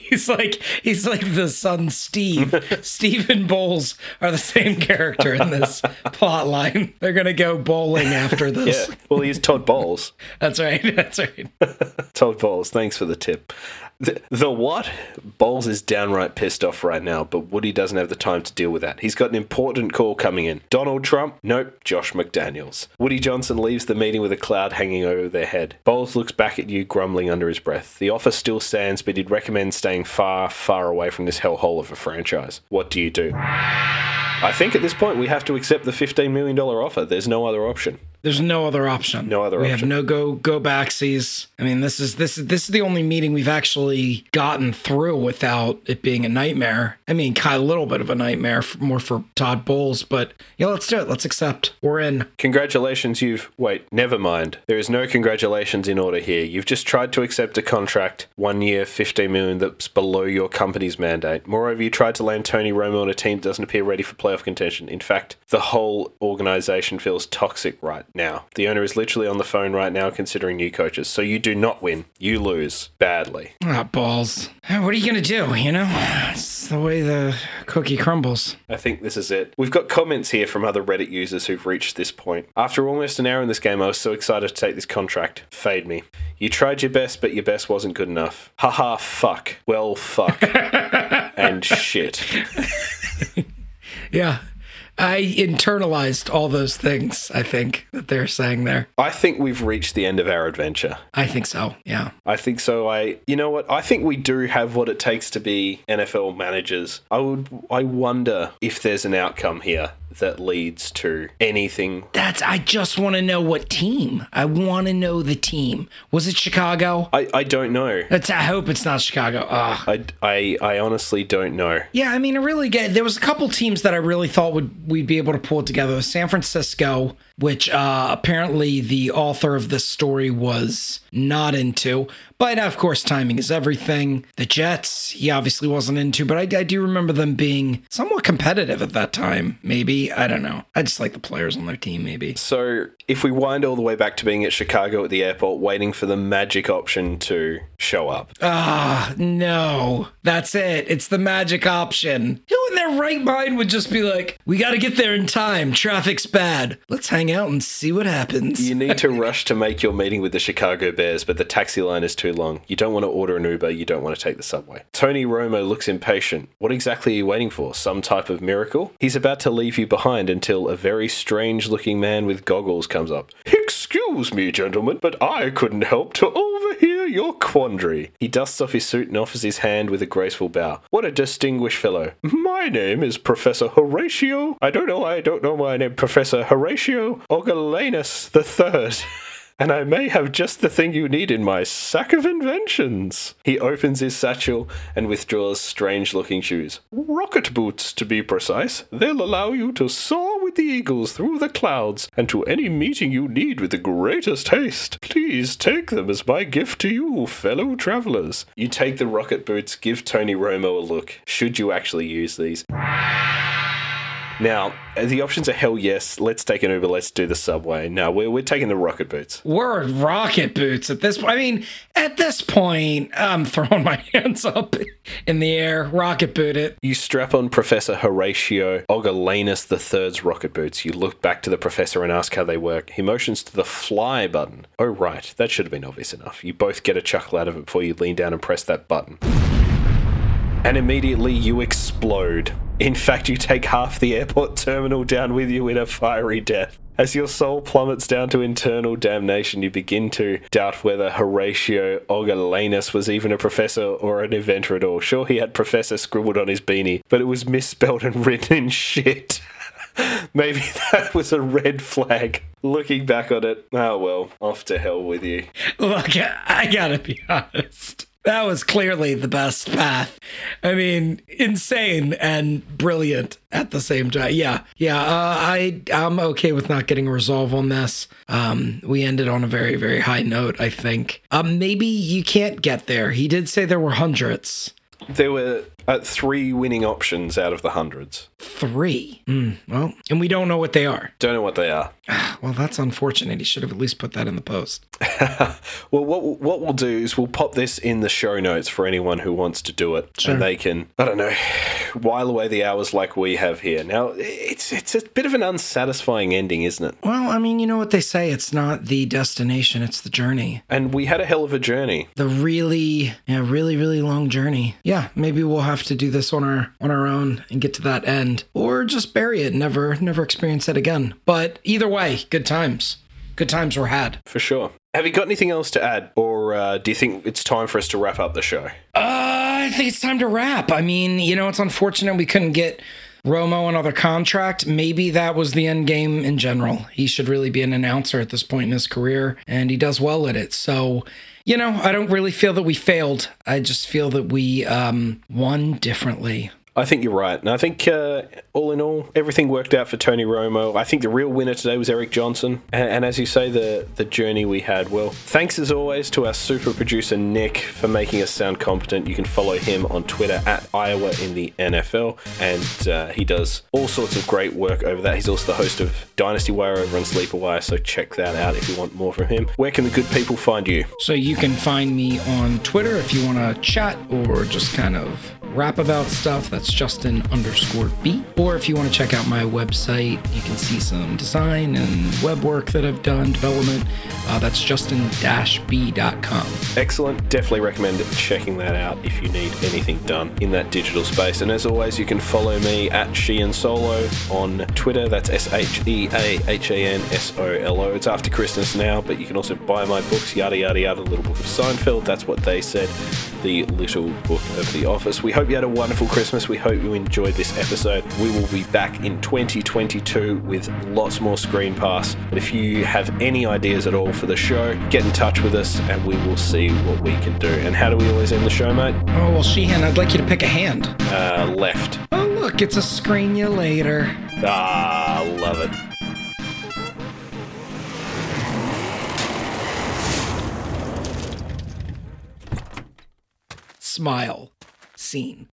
He's like he's like the son Steve. Steve and Bowles are the same character in this plot line. They're gonna go bowling after this. Yeah, well, he's Todd Bowles. That's right. That's right. Todd Bowles, thanks for the tip. The, the what? Bowles is downright pissed off right now, but Woody doesn't have the time to deal with that. He's got an important call coming in. Donald Trump? Nope, Josh McDaniels. Woody Johnson leaves the meeting with a cloud hanging over their head. Bowles looks back at you, grumbling under his breath. The offer still stands, but he'd recommend staying far, far away from this hellhole of a franchise. What do you do? I think at this point we have to accept the $15 million offer. There's no other option. There's no other option. No other we option. We have no go go backsies. I mean, this is this is this is the only meeting we've actually gotten through without it being a nightmare. I mean, kind of a little bit of a nightmare, f- more for Todd Bowles, but yeah, let's do it. Let's accept. We're in. Congratulations, you've. Wait, never mind. There is no congratulations in order here. You've just tried to accept a contract, one year, 15 million, that's below your company's mandate. Moreover, you tried to land Tony Romo on a team that doesn't appear ready for playoff contention. In fact, the whole organization feels toxic right now. The owner is literally on the phone right now considering new coaches. So you do not win. You lose badly. Ah, balls. What are you gonna do? You know, it's the way the cookie crumbles. I think this is it. We've got comments here from other Reddit users who've reached this point. After almost an hour in this game, I was so excited to take this contract. Fade me. You tried your best, but your best wasn't good enough. Haha, fuck. Well, fuck. and shit. Yeah. I internalized all those things, I think, that they're saying there. I think we've reached the end of our adventure. I think so. Yeah. I think so. I, you know what? I think we do have what it takes to be NFL managers. I would, I wonder if there's an outcome here that leads to anything. That's I just want to know what team. I want to know the team. Was it Chicago? I, I don't know. That's I hope it's not Chicago. Ugh. I, I, I honestly don't know. Yeah, I mean, I really get. There was a couple teams that I really thought would we'd be able to pull it together. San Francisco, which uh, apparently the author of this story was not into, but of course, timing is everything. The Jets, he obviously wasn't into, but I, I do remember them being somewhat competitive at that time. Maybe I don't know. I just like the players on their team. Maybe. So, if we wind all the way back to being at Chicago at the airport, waiting for the magic option to show up, Ah, no. That's it. It's the magic option. Who in their right mind would just be like, we got to get there in time. Traffic's bad. Let's hang out and see what happens. you need to rush to make your meeting with the Chicago Bears, but the taxi line is too long. You don't want to order an Uber, you don't want to take the subway. Tony Romo looks impatient. What exactly are you waiting for? Some type of miracle? He's about to leave you behind until a very strange looking man with goggles comes up. Excuse me, gentlemen, but I couldn't help to overhear your quandary. He dusts off his suit and offers his hand with a graceful bow. What a distinguished fellow. My name is Professor Horatio. I don't know, I don't know my name. Professor Horatio Ogalanus the Third. And I may have just the thing you need in my sack of inventions. He opens his satchel and withdraws strange looking shoes. Rocket boots, to be precise. They'll allow you to soar with the eagles through the clouds and to any meeting you need with the greatest haste. Please take them as my gift to you, fellow travelers. You take the rocket boots, give Tony Romo a look. Should you actually use these? Now, the options are hell yes, let's take an Uber, let's do the subway. No, we're, we're taking the rocket boots. We're rocket boots at this point. I mean, at this point, I'm throwing my hands up in the air, rocket boot it. You strap on Professor Horatio Ogalanus III's rocket boots. You look back to the professor and ask how they work. He motions to the fly button. Oh, right, that should have been obvious enough. You both get a chuckle out of it before you lean down and press that button. And immediately you explode. In fact, you take half the airport terminal down with you in a fiery death. As your soul plummets down to internal damnation, you begin to doubt whether Horatio Ogalanus was even a professor or an inventor at all. Sure, he had professor scribbled on his beanie, but it was misspelled and written in shit. Maybe that was a red flag. Looking back on it, oh well, off to hell with you. Look, I gotta be honest. That was clearly the best path. I mean, insane and brilliant at the same time. Yeah, yeah. Uh, I I'm okay with not getting a resolve on this. Um, we ended on a very very high note. I think. Um, maybe you can't get there. He did say there were hundreds. There were Uh, three winning options out of the hundreds. Three. Mm, well, and we don't know what they are. Don't know what they are. Well, that's unfortunate. He should have at least put that in the post. well, what what we'll do is we'll pop this in the show notes for anyone who wants to do it, Sure. and they can I don't know while away the hours like we have here. Now it's it's a bit of an unsatisfying ending, isn't it? Well, I mean, you know what they say. It's not the destination, it's the journey. And we had a hell of a journey. The really, yeah, really, really long journey. Yeah, maybe we'll have to do this on our on our own and get to that end, or just bury it, never, never experience it again. But either way, good times. Good times were had. For sure. Have you got anything else to add, or uh, do you think it's time for us to wrap up the show? Uh, I think it's time to wrap. I mean, you know, it's unfortunate we couldn't get Romo another contract. Maybe that was the end game in general. He should really be an announcer at this point in his career, and he does well at it. So, you know, I don't really feel that we failed. I just feel that we um, won differently. I think you're right. And I think, uh, all in all, everything worked out for Tony Romo. I think the real winner today was Eric Johnson. And, and as you say, the, the journey we had. Well, thanks as always to our super producer, Nick, for making us sound competent. You can follow him on Twitter at Iowa in the NFL. And uh, he does all sorts of great work over that. He's also the host of Dynasty Wire over on Sleeper Wire. So check that out if you want more from him. Where can the good people find you? So you can find me on Twitter if you want to chat or just kind of rap about stuff. That's Justin underscore B. Or if you want to check out my website, you can see some design and web work that I've done, development. Uh, that's justin-b.com. Excellent. Definitely recommend checking that out if you need anything done in that digital space. And as always, you can follow me at Sheahan Solo on Twitter. That's S H E A H A N S O L O. It's after Christmas now, but you can also buy my books, yada yada yada. Little Book of Seinfeld. That's what they said. The Little Book of The Office. We hope you had a wonderful Christmas. We hope you enjoyed this episode. We will be back in 2022 with lots more Screen Pass. But if you have any ideas at all for the show, get in touch with us and we will see what we can do. And how do we always end the show, mate? Oh, well, Sheahan, I'd like you to pick a hand. Uh, left. Oh, look, it's a screen you later. Ah, love it. Smile. Scene.